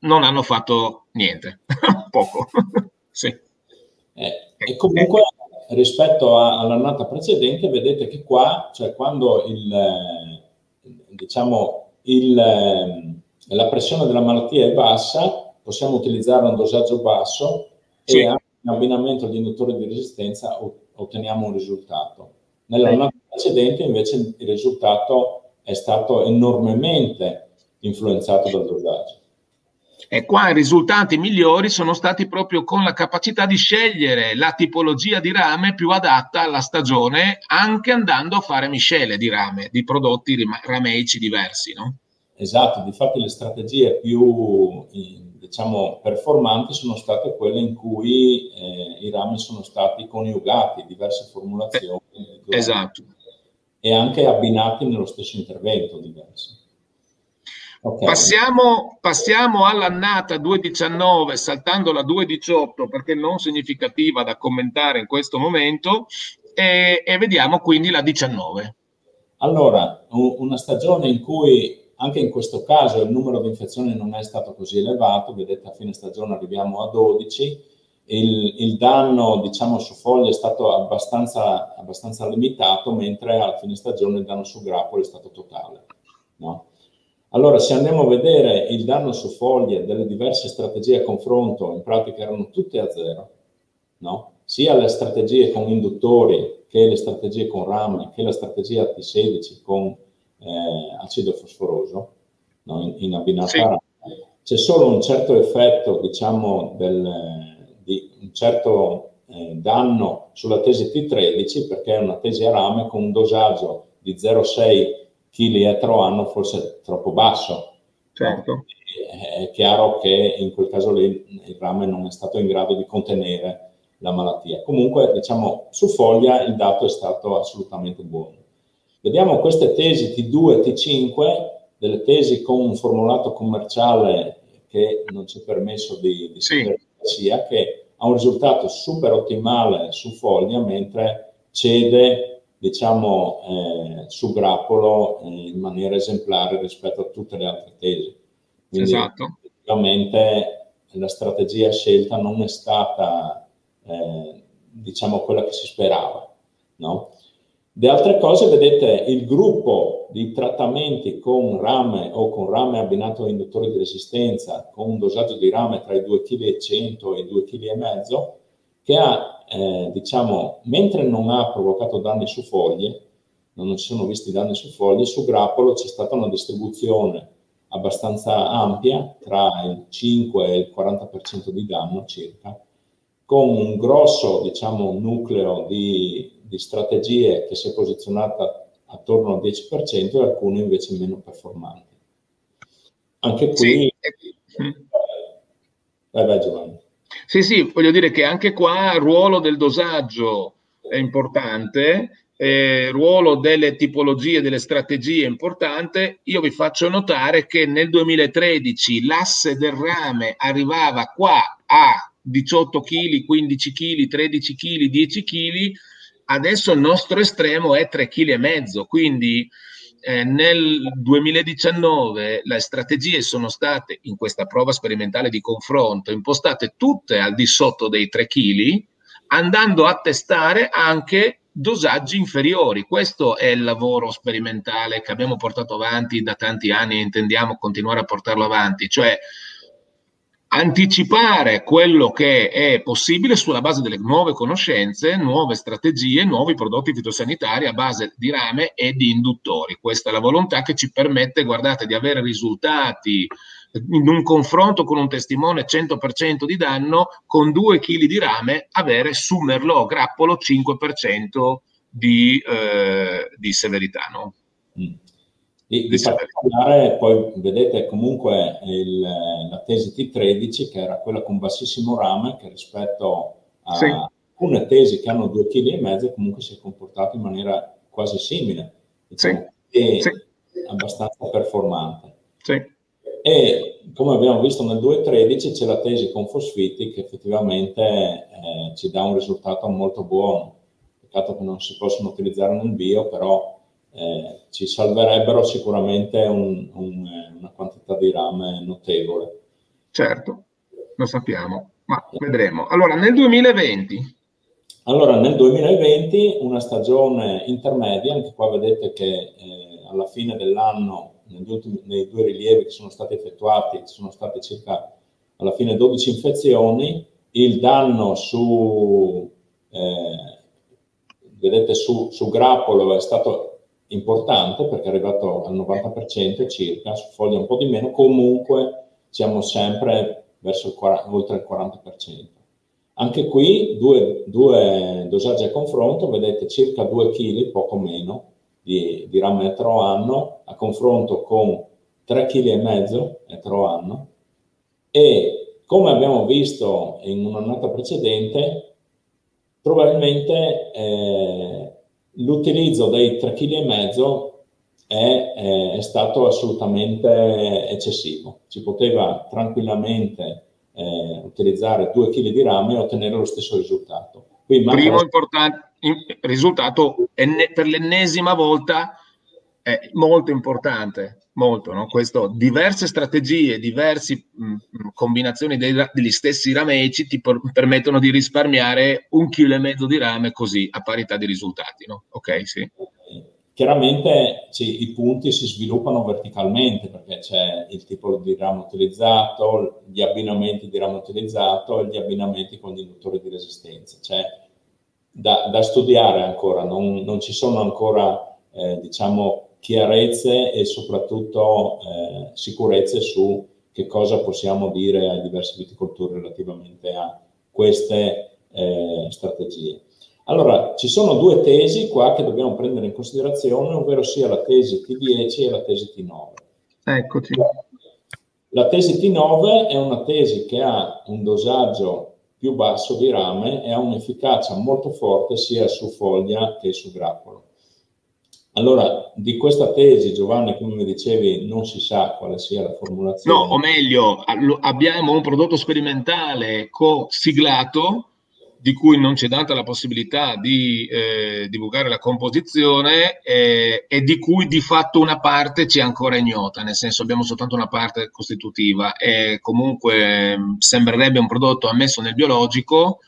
non hanno fatto niente, poco. sì. Eh, e comunque rispetto a, all'annata precedente vedete che qua, cioè quando il, diciamo, il, la pressione della malattia è bassa, possiamo utilizzare un dosaggio basso sì. e anche in abbinamento agli induttori di resistenza otteniamo un risultato. Nell'annata precedente invece il risultato è stato enormemente influenzato dal dosaggio. E qua i risultati migliori sono stati proprio con la capacità di scegliere la tipologia di rame più adatta alla stagione, anche andando a fare miscele di rame, di prodotti rameici diversi. No? Esatto, difatti le strategie più diciamo, performanti sono state quelle in cui eh, i rami sono stati coniugati, diverse formulazioni. Eh, esatto. E anche abbinati nello stesso intervento diversi. Okay. Passiamo, passiamo, all'annata 2.19, saltando la 2.18 perché non significativa da commentare in questo momento, e, e vediamo quindi la 19. Allora, una stagione in cui anche in questo caso il numero di infezioni non è stato così elevato, vedete a fine stagione arriviamo a 12, il, il danno diciamo su foglie è stato abbastanza, abbastanza, limitato, mentre a fine stagione il danno su grappoli è stato totale. No? Allora, se andiamo a vedere il danno su foglie delle diverse strategie a confronto, in pratica erano tutte a zero, no? sia le strategie con induttori che le strategie con rame, che la strategia T16 con eh, acido fosforoso, no? in, in abbinata sì. C'è solo un certo effetto, diciamo, del, di un certo eh, danno sulla tesi T13, perché è una tesi a rame con un dosaggio di 0,6 kg etero anno forse troppo basso. Certo. È chiaro che in quel caso lì il rame non è stato in grado di contenere la malattia. Comunque, diciamo, su foglia il dato è stato assolutamente buono. Vediamo queste tesi T2 e T5, delle tesi con un formulato commerciale che non ci è permesso di, di sì. sia, che ha un risultato super ottimale su foglia, mentre cede diciamo, eh, su grappolo eh, in maniera esemplare rispetto a tutte le altre tesi. Quindi, esatto. Effettivamente la strategia scelta non è stata, eh, diciamo, quella che si sperava. No? Di altre cose, vedete, il gruppo di trattamenti con rame o con rame abbinato a induttori di resistenza, con un dosaggio di rame tra i 2,1 kg e i 2,5 kg, che ha, eh, diciamo, mentre non ha provocato danni su foglie, non ci sono visti danni su foglie, su grappolo c'è stata una distribuzione abbastanza ampia, tra il 5 e il 40% di danno circa, con un grosso, diciamo, nucleo di, di strategie che si è posizionata attorno al 10% e alcune invece meno performanti. Anche qui... Sì. Vai, vai Giovanni. Sì, sì, voglio dire che anche qua il ruolo del dosaggio è importante, eh, ruolo delle tipologie, delle strategie è importante. Io vi faccio notare che nel 2013 l'asse del rame arrivava qua a 18 kg, 15 kg, 13 kg, 10 kg, adesso il nostro estremo è 3,5 kg, quindi eh, nel 2019 le strategie sono state, in questa prova sperimentale di confronto, impostate tutte al di sotto dei 3 kg, andando a testare anche dosaggi inferiori. Questo è il lavoro sperimentale che abbiamo portato avanti da tanti anni e intendiamo continuare a portarlo avanti, cioè anticipare quello che è possibile sulla base delle nuove conoscenze, nuove strategie, nuovi prodotti fitosanitari a base di rame e di induttori. Questa è la volontà che ci permette, guardate, di avere risultati in un confronto con un testimone 100% di danno, con 2 kg di rame, avere su Merlot grappolo 5% di, eh, di severità. No? Mm. Di, di particolare, poi vedete comunque il, la tesi T13 che era quella con bassissimo rame che rispetto a sì. alcune tesi che hanno due kg e mezzo comunque si è comportato in maniera quasi simile diciamo, sì. e sì. abbastanza performante. E come abbiamo visto nel 2.13 c'è la tesi con fosfiti che effettivamente eh, ci dà un risultato molto buono. Peccato che non si possono utilizzare nel bio, però eh, ci salverebbero sicuramente un, un, una quantità di rame notevole. Certo, lo sappiamo, ma vedremo. Allora, nel 2020? Allora, nel 2020 una stagione intermedia, anche qua vedete che eh, alla fine dell'anno, nei due rilievi che sono stati effettuati, ci sono state circa alla fine 12 infezioni, il danno su, eh, vedete, su, su grappolo è stato importante perché è arrivato al 90% circa, su foglia un po' di meno, comunque siamo sempre verso il 40, oltre il 40%. Anche qui due, due, dosaggi a confronto, vedete circa 2 kg, poco meno, di, di rame etero anno, a confronto con 3 kg etero anno. E come abbiamo visto in un'annata precedente, probabilmente eh, l'utilizzo dei 3,5 kg è, è, è, stato assolutamente eccessivo. Si poteva tranquillamente eh, utilizzare 2 kg di rame e ottenere lo stesso risultato. Primo importante risultato per l'ennesima volta è molto importante, molto, no? Questo, diverse strategie, diverse combinazioni dei, degli stessi rameci ti per, permettono di risparmiare un chilo e mezzo di rame così a parità di risultati, no? Ok, sì. Chiaramente sì, i punti si sviluppano verticalmente perché c'è il tipo di ramo utilizzato, gli abbinamenti di ramo utilizzato e gli abbinamenti con induttori di resistenza. C'è da, da studiare ancora, non, non, ci sono ancora eh, diciamo chiarezze e soprattutto eh, sicurezze su che cosa possiamo dire ai diversi viticoltori relativamente a queste eh, strategie. Allora, ci sono due tesi qua che dobbiamo prendere in considerazione, ovvero sia la tesi T10 e la tesi T9. Eccoci. La tesi T9 è una tesi che ha un dosaggio più basso di rame e ha un'efficacia molto forte sia su foglia che su grappolo. Allora, di questa tesi, Giovanni, come mi dicevi, non si sa quale sia la formulazione. No, o meglio, abbiamo un prodotto sperimentale co-siglato di cui non c'è data la possibilità di eh, divulgare la composizione eh, e di cui di fatto una parte ci è ancora ignota, nel senso abbiamo soltanto una parte costitutiva e comunque sembrerebbe un prodotto ammesso nel biologico,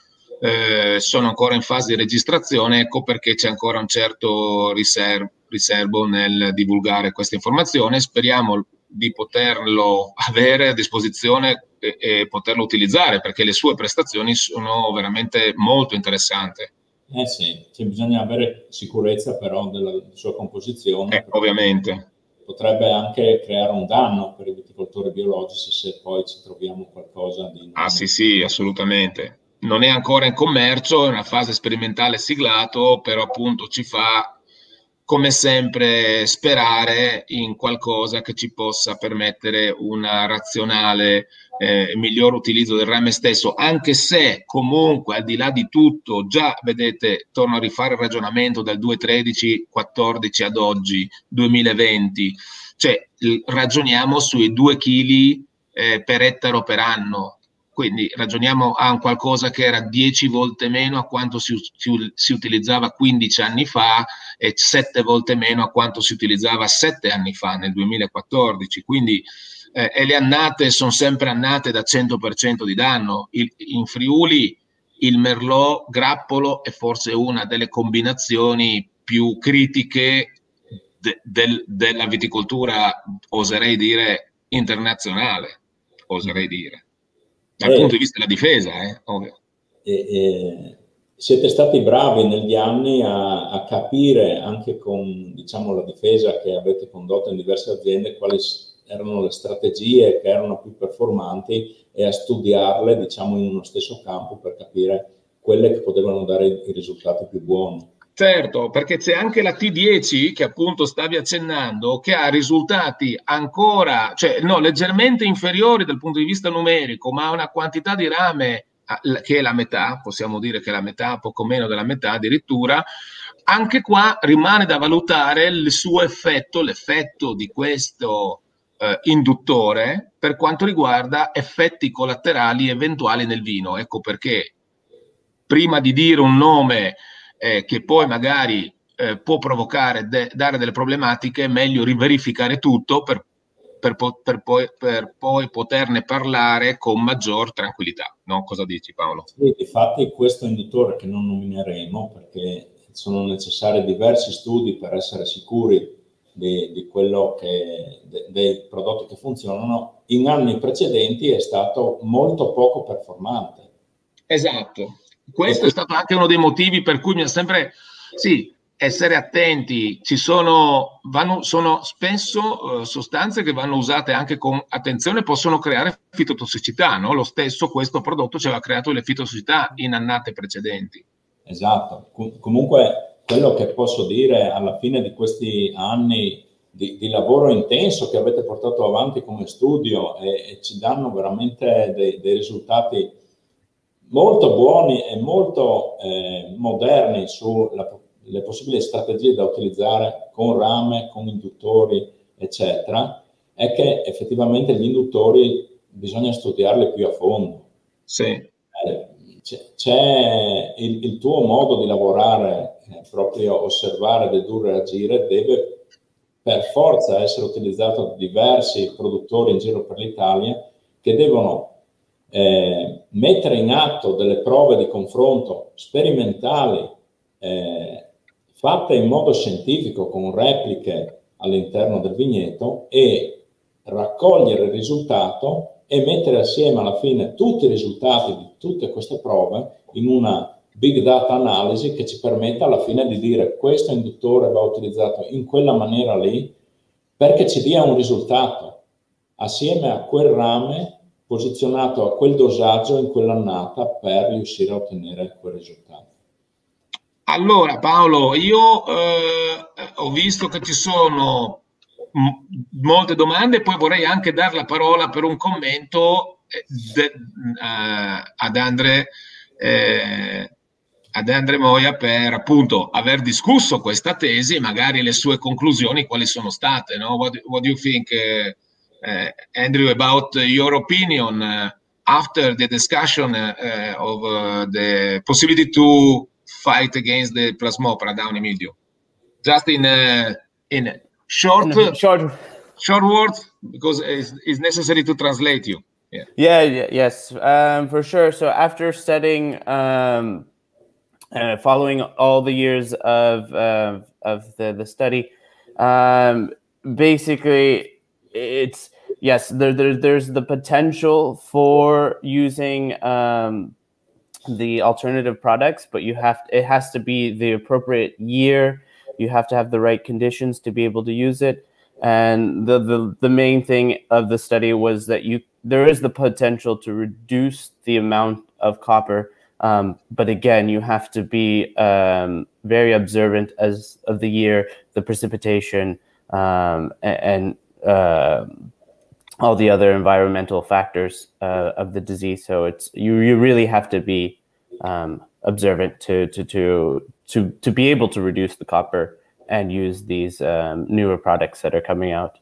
eh, sono ancora in fase di registrazione, ecco perché c'è ancora un certo riservo riservo nel divulgare questa informazione. Speriamo di poterlo avere a disposizione e, e poterlo utilizzare perché le sue prestazioni sono veramente molto interessanti. Eh sì, cioè bisogna avere sicurezza però della sua composizione. Eh, ovviamente. Potrebbe anche creare un danno per i viticoltori biologici se poi ci troviamo qualcosa di... Ah sì sì, assolutamente. Non è ancora in commercio, è una fase sperimentale siglato, però appunto ci fa come sempre sperare in qualcosa che ci possa permettere un razionale eh, miglior utilizzo del rame stesso, anche se comunque al di là di tutto, già vedete, torno a rifare il ragionamento dal 2.13-14 ad oggi, 2020, cioè ragioniamo sui 2 kg eh, per ettaro per anno, quindi ragioniamo a un qualcosa che era 10 volte meno a quanto si, si, si, utilizzava 15 anni fa e 7 volte meno a quanto si utilizzava 7 anni fa, nel 2014. Quindi eh, e le annate sono sempre annate da 100% di danno. Il, in Friuli il Merlot grappolo è forse una delle combinazioni più critiche de, del, della viticoltura, oserei dire, internazionale, oserei dire dal eh, punto di vista della difesa, eh, ovvio. Eh, siete stati bravi negli anni a, a, capire anche con diciamo, la difesa che avete condotto in diverse aziende quali erano le strategie che erano più performanti e a studiarle diciamo, in uno stesso campo per capire quelle che potevano dare i risultati più buoni. Certo, perché c'è anche la T10 che appunto stavi accennando, che ha risultati ancora, cioè no, leggermente inferiori dal punto di vista numerico, ma ha una quantità di rame che è la metà, possiamo dire che è la metà, poco meno della metà addirittura, anche qua rimane da valutare il suo effetto, l'effetto di questo eh, induttore per quanto riguarda effetti collaterali eventuali nel vino. Ecco perché prima di dire un nome eh, che poi magari eh, può provocare, de- dare delle problematiche, è meglio riverificare tutto per, per, po- per, poi, per, poi, poterne parlare con maggior tranquillità. No? Cosa dici Paolo? Sì, infatti questo induttore che non nomineremo perché sono necessari diversi studi per essere sicuri di, di quello che, de, dei prodotti che funzionano, in anni precedenti è stato molto poco performante. Esatto, questo è stato anche uno dei motivi per cui mi ha sempre, sì, essere attenti, ci sono, vanno, sono spesso uh, sostanze che vanno usate anche con attenzione, possono creare fitotossicità, no? Lo stesso questo prodotto ci aveva creato le fitotossicità in annate precedenti. Esatto, Com- comunque quello che posso dire alla fine di questi anni di, di, lavoro intenso che avete portato avanti come studio e, e ci danno veramente dei, dei risultati molto buoni e molto eh, moderni sulle possibili strategie da utilizzare con rame, con induttori, eccetera, è che effettivamente gli induttori bisogna studiarli più a fondo. Sì. Eh, c'è il, il, tuo modo di lavorare, eh, proprio osservare, dedurre, agire, deve per forza essere utilizzato da diversi produttori in giro per l'Italia che devono eh, mettere in atto delle prove di confronto sperimentali eh, fatte in modo scientifico con repliche all'interno del vigneto e raccogliere il risultato e mettere assieme alla fine tutti i risultati di tutte queste prove in una big data analisi che ci permetta alla fine di dire questo induttore va utilizzato in quella maniera lì perché ci dia un risultato assieme a quel rame posizionato a quel dosaggio in quell'annata per riuscire a ottenere quel risultato. Allora Paolo, io eh, ho visto che ci sono molte domande, poi vorrei anche dare la parola per un commento eh, de- uh, ad Andre. Eh, ad Andre Moia per appunto aver discusso questa tesi magari le sue conclusioni quali sono state. No? What, what do you think? Uh, Andrew, about your opinion uh, after the discussion uh, of the possibility to fight against the plasmopara down in medio. Just in in short, in short, short words, because it's, it's, necessary to translate you. Yeah. Yeah. Yes. Um, for sure. So after studying, um, uh, following all the years of uh, of the the study, um, basically it's yes, there, there there's the potential for using um, the alternative products, but you have it has to be the appropriate year. You have to have the right conditions to be able to use it. And the, the the main thing of the study was that you there is the potential to reduce the amount of copper, um, but again, you have to be um, very observant as of the year, the precipitation, um, and, and uh, all the other environmental factors uh, of the disease. So it's you you really have to be um, observant to to to to to be able to reduce the copper and use these um, newer products that are coming out.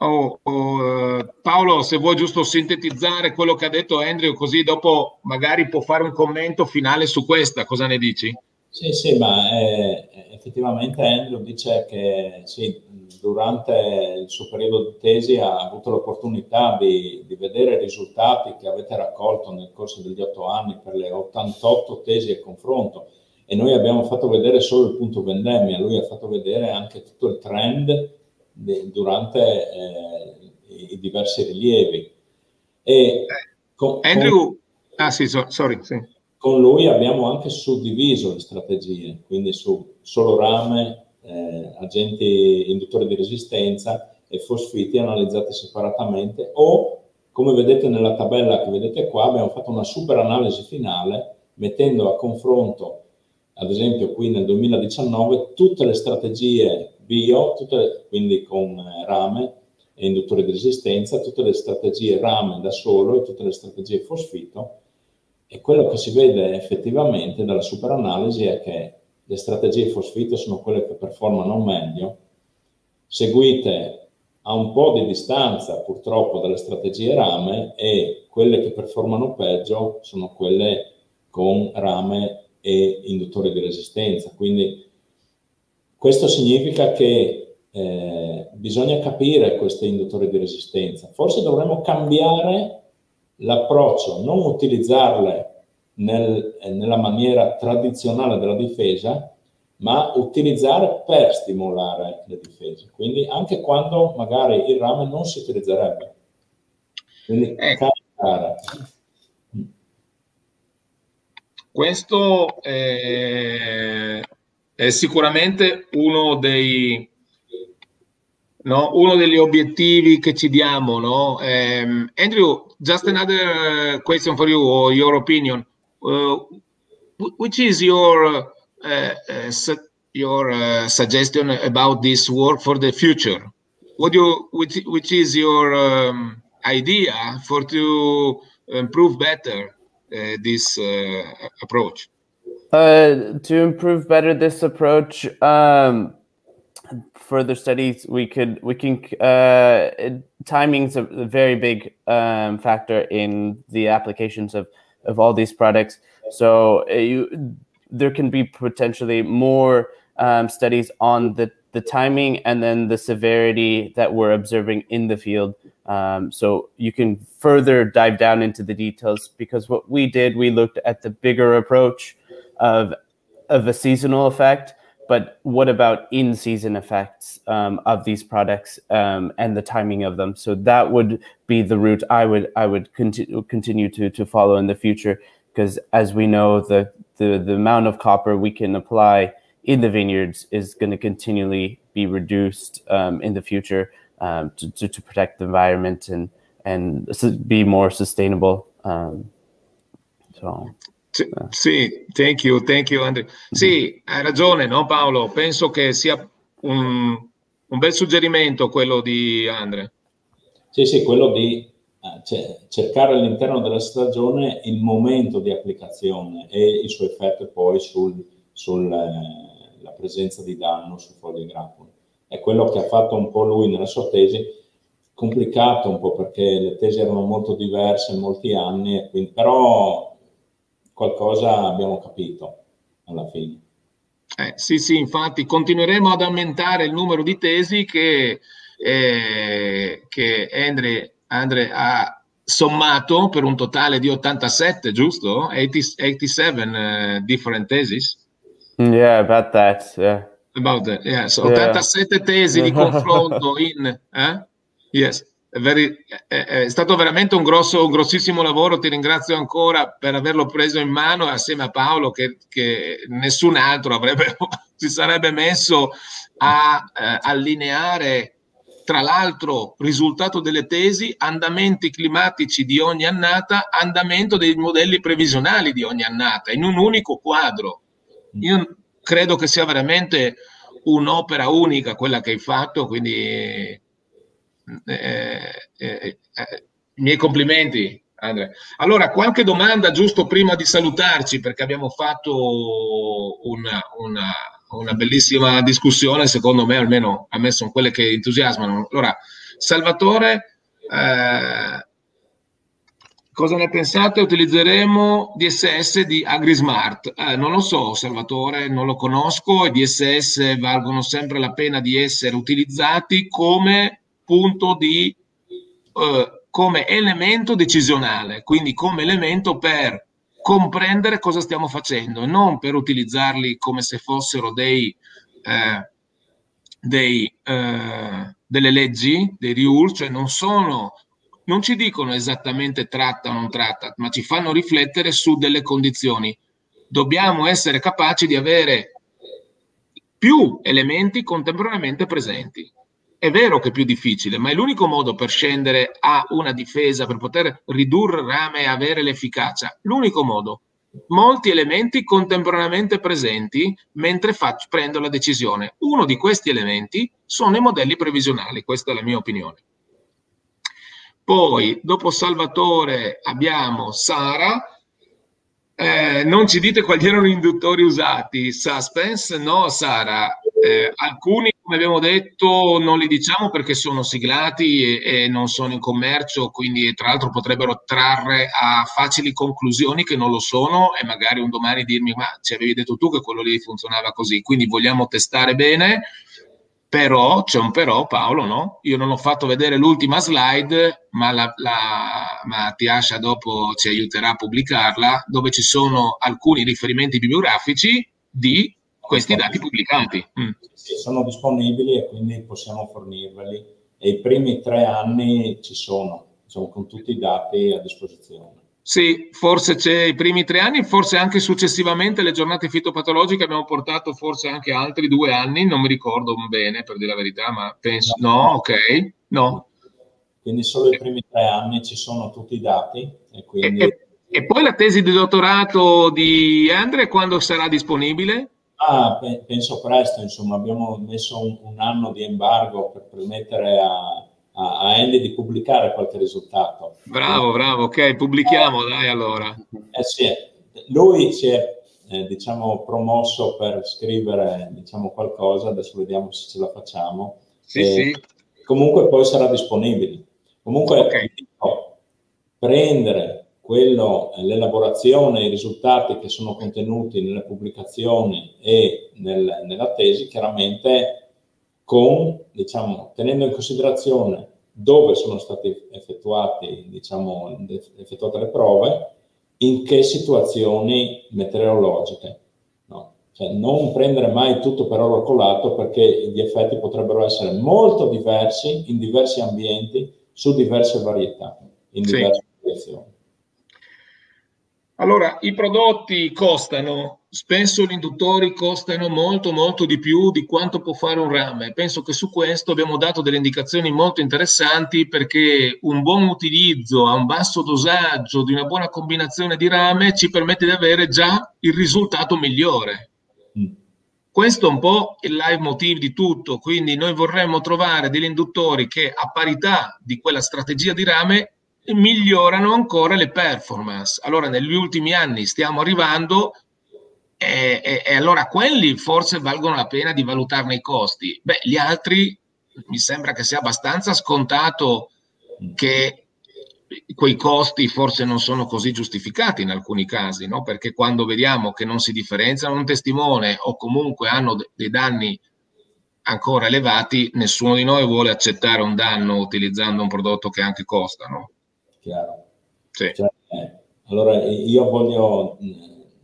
Oh, oh, uh, Paolo, se vuoi giusto sintetizzare quello che ha detto Andrew, così dopo magari può fare un commento finale su questa, cosa ne dici? Sì, sì, ma eh, effettivamente Andrew dice che sì, durante il suo periodo di tesi ha avuto l'opportunità di, di, vedere i risultati che avete raccolto nel corso degli otto anni per le 88 tesi e confronto e noi abbiamo fatto vedere solo il punto vendemmia, lui ha fatto vedere anche tutto il trend di, durante eh, i diversi rilievi. E con, Andrew, con, ah sì, so, sorry, sì. con lui abbiamo anche suddiviso le strategie, quindi su solo rame, eh, agenti induttori di resistenza e fosfiti analizzati separatamente o come vedete nella tabella che vedete qua abbiamo fatto una super analisi finale mettendo a confronto ad esempio qui nel 2019 tutte le strategie bio, tutte, quindi con eh, rame e induttori di resistenza, tutte le strategie rame da solo e tutte le strategie fosfito. E quello che si vede effettivamente dalla superanalisi è che le strategie fosfito sono quelle che performano meglio, seguite a un po' di distanza purtroppo dalle strategie rame e quelle che performano peggio sono quelle con rame e induttori di resistenza. Quindi questo significa che eh, bisogna capire questi induttori di resistenza. Forse dovremmo cambiare l'approccio, non utilizzarle nel, nella maniera tradizionale della difesa, ma utilizzare per stimolare le difese. Quindi anche quando magari il rame non si utilizzerebbe. Quindi ecco. cambiare. Questo è, è sicuramente uno dei, no? uno degli obiettivi che ci diamo. No? Um, Andrew, just another question for you or your opinion. Uh, which is your uh, uh, your suggestion about this work for the future? What you which which is your um, idea for to improve better uh, this uh, approach? Uh, to improve better this approach, um, further studies we could we can timing is a very big um, factor in the applications of of all these products. So uh, you there can be potentially more um, studies on the the timing and then the severity that we're observing in the field. Um, so you can further dive down into the details because what we did, we looked at the bigger approach of of a seasonal effect, but what about in season effects um, of these products um, and the timing of them? So that would be the route I would I would continue continue to to follow in the future because as we know the the the amount of copper we can apply in the vineyards is going to continually be reduced um, in the future um, to, to, to, protect the environment and and be more sustainable. Um, so. Uh. Sì, thank you, thank you Andrea. Sì, hai ragione, no Paolo? Penso che sia un, un bel suggerimento quello di Andrea. Sì, sì, quello di cioè, cercare all'interno della stagione il momento di applicazione e il suo effetto poi sulla sul, eh, presenza di danno su foglie grappoli. È quello che ha fatto un po' lui nella sua tesi, complicato un po' perché le tesi erano molto diverse in molti anni, quindi, però qualcosa abbiamo capito alla fine. Eh, sì, sì, infatti continueremo ad aumentare il numero di tesi che, eh, che Andre Andre ha sommato per un totale di 87, giusto? 80, 87 uh, different thesis. Yeah, about that, yeah. About that, yes. Yeah. 87 tesi di confronto in... Eh? Yes. È, stato veramente un, grosso, un grossissimo lavoro, ti ringrazio ancora per averlo preso in mano assieme a Paolo che, che nessun altro avrebbe, si sarebbe messo a eh, allineare tra l'altro risultato delle tesi, andamenti climatici di ogni annata, andamento dei modelli previsionali di ogni annata, in un unico quadro. Io credo che sia veramente un'opera unica quella che hai fatto, quindi eh, eh, eh, i miei complimenti. Andrea. Allora, qualche domanda giusto prima di salutarci, perché abbiamo fatto una, una una bellissima discussione, secondo me almeno a me sono quelle che entusiasmano. Allora, Salvatore, eh, cosa ne pensate? Utilizzeremo DSS di AgriSmart. Eh, non lo so, Salvatore, non lo conosco. I DSS valgono sempre la pena di essere utilizzati come punto di, eh, come elemento decisionale, quindi come elemento per comprendere cosa stiamo facendo e non per utilizzarli come se fossero dei, eh, dei, eh, delle leggi, dei rules, cioè non sono, non ci dicono esattamente tratta o non tratta, ma ci fanno riflettere su delle condizioni. Dobbiamo essere capaci di avere più elementi contemporaneamente presenti. È vero che è più difficile, ma è l'unico modo per scendere a una difesa, per poter ridurre il rame e avere l'efficacia. L'unico modo. molti elementi contemporaneamente presenti mentre faccio, prendo la decisione. Uno di questi elementi sono i modelli previsionali, questa è la mia opinione. Poi, dopo Salvatore, abbiamo Sara. Eh, non ci dite quali erano gli induttori usati. Suspense, no, Sara. Eh, alcuni, come abbiamo detto, non li diciamo perché sono siglati e, e, non sono in commercio, quindi tra l'altro potrebbero trarre a facili conclusioni che non lo sono e magari un domani dirmi ma ci avevi detto tu che quello lì funzionava così, quindi vogliamo testare bene, però c'è un però Paolo, no? Io non ho fatto vedere l'ultima slide, ma, la, la, ma Tiascia dopo ci aiuterà a pubblicarla, dove ci sono alcuni riferimenti bibliografici di questi dati pubblicati. Mm. Sì, sono disponibili e quindi possiamo fornirveli e i primi tre anni ci sono, diciamo, con tutti i dati a disposizione. Sì, forse c'è i primi tre anni, forse anche successivamente le giornate fitopatologiche abbiamo portato forse anche altri due anni, non mi ricordo bene per dire la verità, ma penso no, no ok, no. Quindi solo i primi tre anni ci sono tutti i dati e quindi... E, e, e poi la tesi di dottorato di Andre quando sarà disponibile? Ah, pe- penso presto, insomma, abbiamo messo un, un, anno di embargo per permettere a, a, a Andy di pubblicare qualche risultato. Bravo, bravo, ok, pubblichiamo, dai allora. Eh sì, lui si è, eh, diciamo, promosso per scrivere, diciamo, qualcosa, adesso vediamo se ce la facciamo. Sì, e sì. Comunque poi sarà disponibile. Comunque, okay. prendere quello, l'elaborazione, i risultati che sono contenuti nelle pubblicazioni e nel, nella tesi, chiaramente con, diciamo, tenendo in considerazione dove sono state effettuati, diciamo, effettuate le prove, in che situazioni meteorologiche. No? Cioè, non prendere mai tutto per oro colato perché gli effetti potrebbero essere molto diversi in diversi ambienti, su diverse varietà, in diverse sì. direzioni. Allora, i prodotti costano, spesso gli induttori costano molto molto di più di quanto può fare un rame. Penso che su questo abbiamo dato delle indicazioni molto interessanti perché un buon utilizzo a un basso dosaggio di una buona combinazione di rame ci permette di avere già il risultato migliore. Mm. Questo è un po' il live motive di tutto, quindi noi vorremmo trovare degli induttori che a parità di quella strategia di rame migliorano ancora le performance. Allora, negli ultimi anni stiamo arrivando e, e, e, allora quelli forse valgono la pena di valutarne i costi. Beh, gli altri mi sembra che sia abbastanza scontato che quei costi forse non sono così giustificati in alcuni casi, no? perché quando vediamo che non si differenziano un testimone o comunque hanno de- dei danni ancora elevati, nessuno di noi vuole accettare un danno utilizzando un prodotto che anche costa. No? Chiaro. Sì. Cioè, eh, allora io voglio,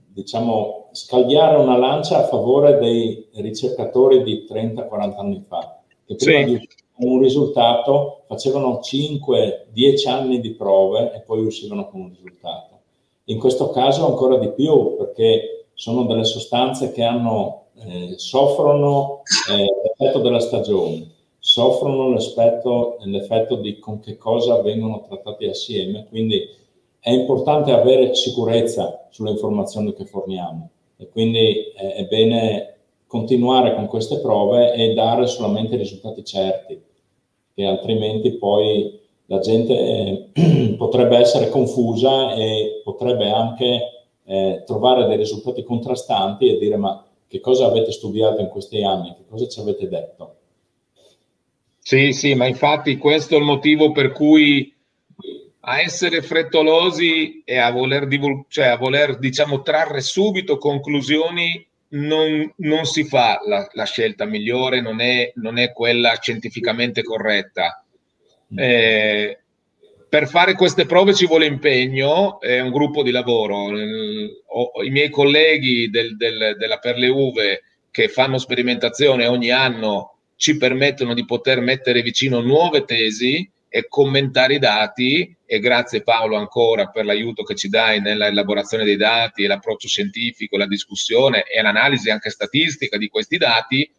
diciamo, scaldiare una lancia a favore dei ricercatori di 30-40 anni fa, che prima sì. di un risultato facevano 5-10 anni di prove e poi uscivano con un risultato. In questo caso ancora di più, perché sono delle sostanze che hanno, eh, soffrono eh, l'effetto della stagione soffrono l'effetto di con che cosa vengono trattati assieme, quindi è importante avere sicurezza sulle informazioni che forniamo e quindi è, è bene continuare con queste prove e dare solamente risultati certi, che altrimenti poi la gente eh, potrebbe essere confusa e potrebbe anche eh, trovare dei risultati contrastanti e dire ma che cosa avete studiato in questi anni, che cosa ci avete detto? Sì, sì, ma infatti questo è il motivo per cui a essere frettolosi e a voler, divul- cioè a voler diciamo, trarre subito conclusioni non, non si fa la, la, scelta migliore, non è, non è quella scientificamente corretta. Eh, per fare queste prove ci vuole impegno, è un gruppo di lavoro. I miei colleghi del, del, della Perle Uve che fanno sperimentazione ogni anno ci permettono di poter mettere vicino nuove tesi e commentare i dati e grazie Paolo ancora per l'aiuto che ci dai nella elaborazione dei dati e l'approccio scientifico, la discussione e l'analisi anche statistica di questi dati,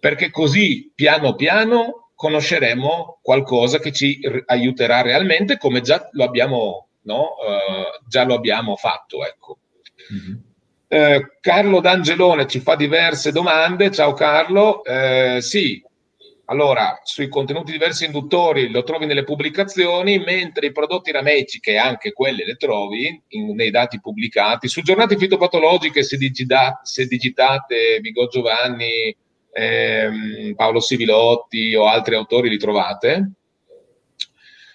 perché così piano piano conosceremo qualcosa che ci aiuterà realmente come già lo abbiamo, no? uh, già lo abbiamo fatto. Ecco. Mm-hmm. Eh, Carlo D'Angelone ci fa diverse domande. Ciao Carlo. Eh, sì, allora, sui contenuti diversi induttori lo trovi nelle pubblicazioni, mentre i prodotti rameci, che anche quelle le trovi in, nei dati pubblicati, su giornate fitopatologiche, se, digita, se digitate Vigo Giovanni, ehm, Paolo Sivilotti o altri autori li trovate.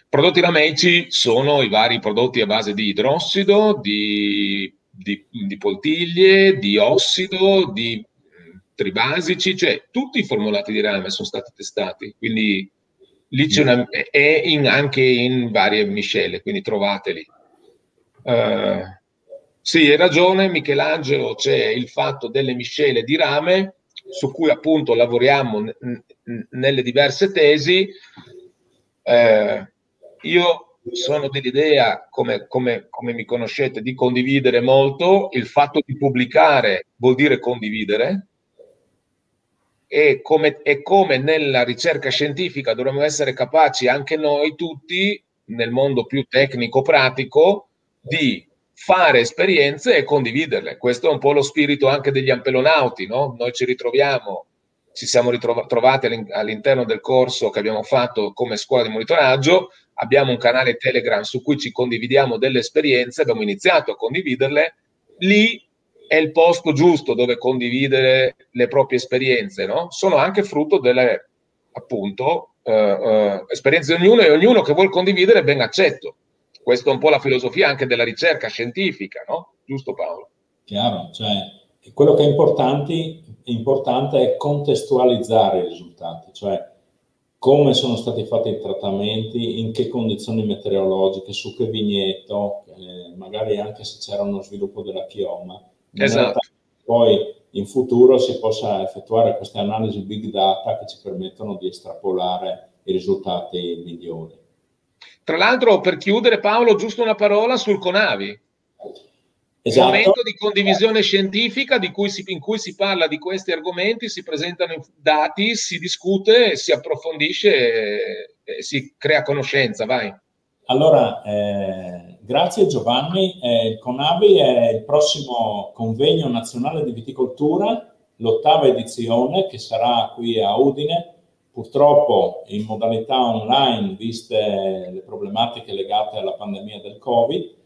Prodotti rameci sono i vari prodotti a base di idrossido, di, di, di poltiglie, di ossido, di tribasici, cioè tutti i formulati di rame sono stati testati, quindi lì c'è una, è in, anche in varie miscele, quindi trovateli. Uh, sì, hai ragione Michelangelo, c'è il fatto delle miscele di rame su cui appunto lavoriamo n- n- nelle diverse tesi. Uh, io sono dell'idea, come, come, come mi conoscete, di condividere molto. Il fatto di pubblicare vuol dire condividere, e come, e come nella ricerca scientifica dovremmo essere capaci anche noi tutti, nel mondo più tecnico-pratico, di fare esperienze e condividerle. Questo è un po' lo spirito anche degli ampelonauti, no? Noi ci ritroviamo, ci siamo ritrovati all'interno del corso che abbiamo fatto come scuola di monitoraggio, abbiamo un canale Telegram su cui ci condividiamo delle esperienze, abbiamo iniziato a condividerle, lì è il posto giusto dove condividere le proprie esperienze, no? Sono anche frutto delle, appunto, uh, uh, esperienze di ognuno e ognuno che vuole condividere ben accetto. Questa è un po' la filosofia anche della ricerca scientifica, no? Giusto Paolo? Chiaro, cioè quello che è importante, importante è contestualizzare i risultati, cioè come sono stati fatti i trattamenti, in che condizioni meteorologiche, su che vigneto, eh, magari anche se c'era uno sviluppo della chioma, esatto. poi in futuro si possa effettuare queste analisi big data che ci permettono di estrapolare i risultati migliori. Tra l'altro, per chiudere, Paolo, giusto una parola sul Conavi. Esatto. Momento di condivisione scientifica di cui si, in cui si parla di questi argomenti, si presentano dati, si discute, si approfondisce e, e si crea conoscenza. Vai. Allora, eh, grazie Giovanni. Eh, il CONAVI è il prossimo convegno nazionale di viticoltura, l'ottava edizione che sarà qui a Udine, purtroppo in modalità online, viste le problematiche legate alla pandemia del Covid.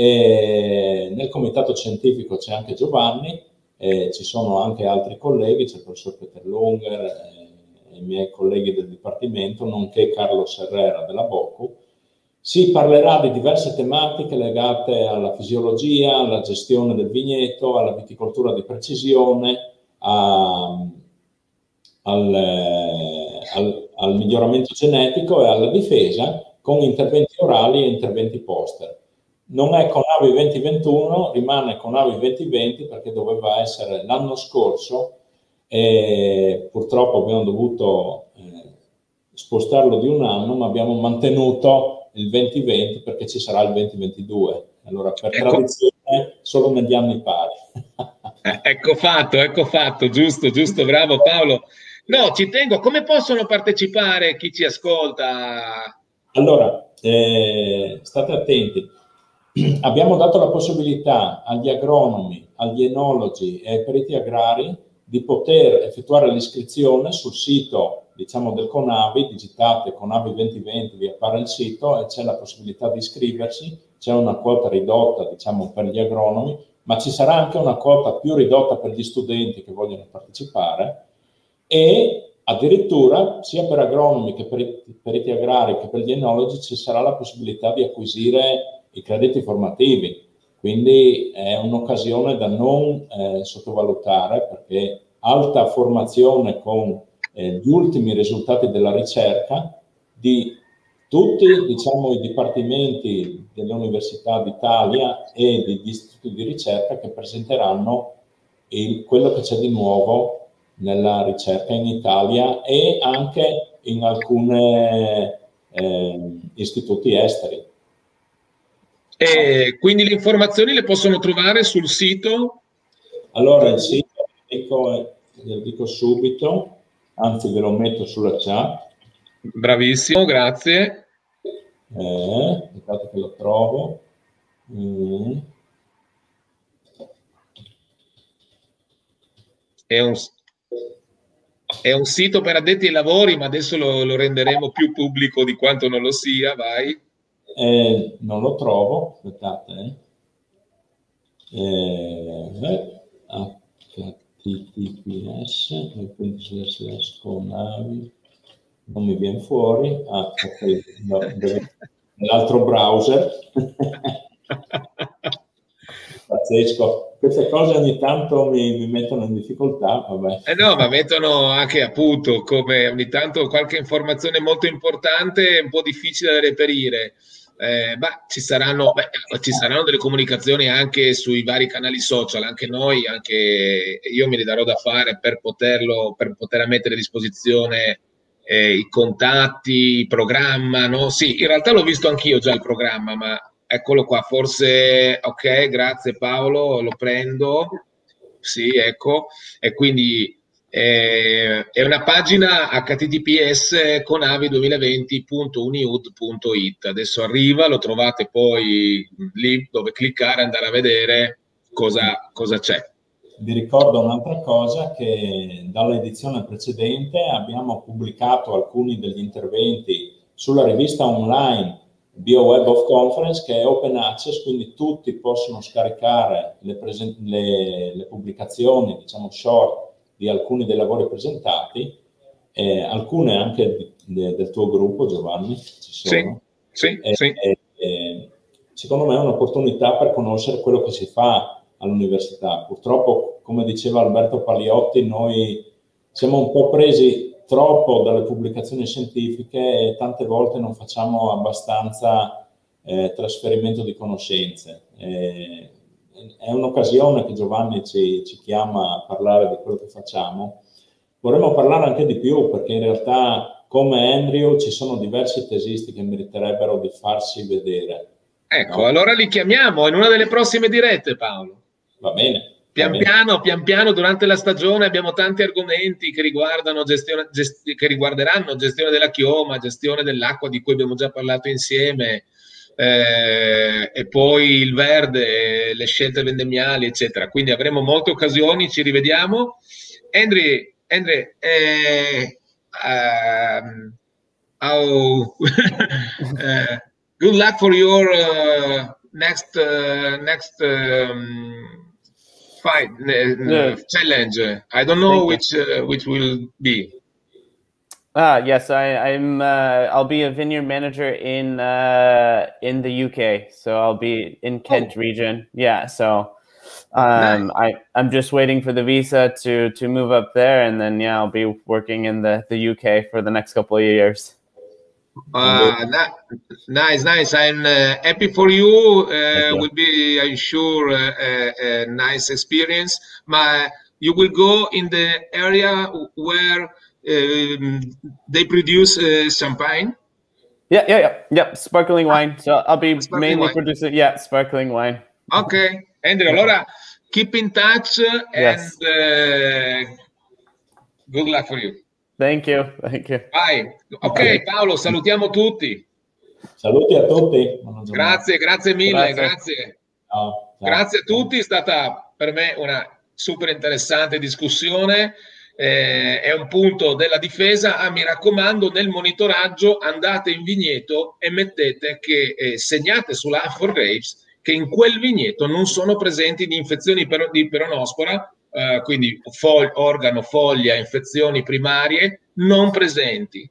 E nel comitato scientifico c'è anche Giovanni, eh, ci sono anche altri colleghi, c'è il professor Peter Lunger, eh, i miei colleghi del Dipartimento, nonché Carlo Serrera della BOCU si parlerà di diverse tematiche legate alla fisiologia, alla gestione del vigneto, alla viticoltura di precisione, a, al, al, al, miglioramento genetico e alla difesa con interventi orali e interventi poster. Non è con AVI 2021, rimane con AVI 2020 perché doveva essere l'anno scorso e purtroppo abbiamo dovuto eh, spostarlo di un anno, ma abbiamo mantenuto il 2020 perché ci sarà il 2022. Allora, per ecco. tradizione, solo negli anni pari. Eh, ecco fatto, ecco fatto, giusto, giusto, bravo Paolo. No, ci tengo, come possono partecipare chi ci ascolta? Allora, eh, state attenti. Abbiamo dato la possibilità agli agronomi, agli enologi e ai periti agrari di poter effettuare l'iscrizione sul sito diciamo, del Conavi, digitate Conavi 2020, vi appare il sito e c'è la possibilità di iscriversi, c'è una quota ridotta diciamo, per gli agronomi, ma ci sarà anche una quota più ridotta per gli studenti che vogliono partecipare. E addirittura sia per agronomi che per i periti agrari che per gli enologi ci sarà la possibilità di acquisire i crediti formativi. Quindi è un'occasione da non eh, sottovalutare perché alta formazione con eh, gli ultimi risultati della ricerca di tutti diciamo, i dipartimenti delle università d'Italia e degli istituti di ricerca che presenteranno il, quello che c'è di nuovo nella ricerca in Italia e anche in alcuni eh, istituti esteri. E quindi le informazioni le possono trovare sul sito? Allora, il sito, dico, lo dico subito, anzi ve lo metto sulla chat. Bravissimo, grazie. Eh, aspettate che lo trovo. Mm. è un, è un sito per addetti ai lavori, ma adesso lo, lo renderemo più pubblico di quanto non lo sia, vai. Eh, non lo trovo, aspettate. Eh. Eh, https e quindi slash con non mi viene fuori ah, okay. no, l'altro browser pazzesco queste cose ogni tanto mi, mi mettono in difficoltà vabbè. Eh no ma mettono anche appunto come ogni tanto qualche informazione molto importante un po' difficile da reperire eh, beh, ci, saranno, beh, ci saranno delle comunicazioni anche sui vari canali social, anche noi, anche io me li darò da fare per poterlo, per poter mettere a disposizione eh, i contatti, il programma, no? Sì, in realtà l'ho visto anch'io già il programma, ma eccolo qua, forse, ok, grazie Paolo, lo prendo, sì, ecco, e quindi è una pagina https conavi2020.uniud.it. Adesso arriva, lo trovate poi lì dove cliccare andare a vedere cosa, cosa c'è. Vi ricordo un'altra cosa che dall'edizione precedente abbiamo pubblicato alcuni degli interventi sulla rivista online BioWeb of Conference che è open access, quindi tutti possono scaricare le, le, le pubblicazioni, diciamo short, di alcuni dei lavori presentati, eh, alcune anche di, de, del tuo gruppo, Giovanni, ci sono. Sì, sì, sì. E, secondo me è un'opportunità per conoscere quello che si fa all'università. Purtroppo, come diceva Alberto Paliotti, noi siamo un po' presi troppo dalle pubblicazioni scientifiche e tante volte non facciamo abbastanza eh, trasferimento di conoscenze. È un'occasione che Giovanni ci, ci, chiama a parlare di quello che facciamo. Vorremmo parlare anche di più perché in realtà come Andrew ci sono diversi tesisti che meriterebbero di farsi vedere. Ecco, no? allora li chiamiamo in una delle prossime dirette Paolo. Va bene. Pian piano, pian piano, durante la stagione abbiamo tanti argomenti che, riguardano gestione, gesti- che riguarderanno gestione della chioma, gestione dell'acqua di cui abbiamo già parlato insieme, eh, e poi il verde, le scelte vendemmiali, eccetera. Quindi avremo molte occasioni, ci rivediamo. Andrew, Andrew eh, um, oh, uh, good luck for your uh, next uh, next um, fight challenge. I don't know which uh, which will be. Ah, yes, I, I'm. Uh, I'll be a vineyard manager in uh, in the UK, so I'll be in Kent oh. region. Yeah, so um, nice. I I'm just waiting for the visa to to move up there, and then yeah, I'll be working in the the UK for the next couple of years. Uh, that, nice, nice. I'm uh, happy for you. Uh, will be, I'm sure, uh, a, a nice experience. My, you will go in the area where they produce uh, champagne. Yeah, yeah, yeah, yeah. Sparkling wine. So I'll be sparkling mainly wine. producing, yeah, sparkling wine. Ok, Andrew. Allora, keep in touch yes. and uh, good luck for you. Thank you, thank you. Vai. Ok, Paolo, salutiamo tutti. Saluti a tutti. Grazie, grazie mille, grazie. Grazie. Ciao, ciao. grazie a tutti, è stata per me una super interessante discussione eh, è un punto della difesa. Ah, mi raccomando, nel monitoraggio andate in vigneto e mettete che eh, segnate sulla for Graves che in quel vigneto non sono presenti di infezioni per, di peronospora, eh, quindi fo- organo, foglia, infezioni primarie non presenti.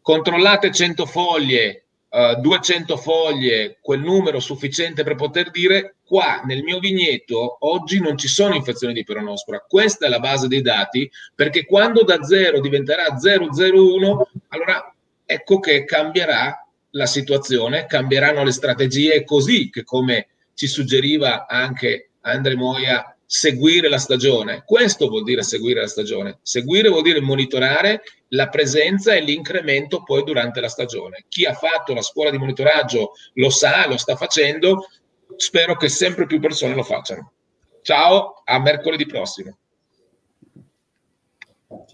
Controllate 100 foglie 200 eh, foglie, quel numero sufficiente per poter dire qua nel mio vigneto oggi non ci sono infezioni di peronospora. Questa è la base dei dati perché quando da 0 diventerà 001, allora ecco che cambierà la situazione, cambieranno le strategie così che come ci suggeriva anche Andre Moia seguire la stagione. Questo vuol dire seguire la stagione. Seguire vuol dire monitorare la presenza e l'incremento poi durante la stagione. Chi ha fatto la scuola di monitoraggio lo sa, lo sta facendo. Spero che sempre più persone lo facciano. Ciao, a mercoledì prossimo.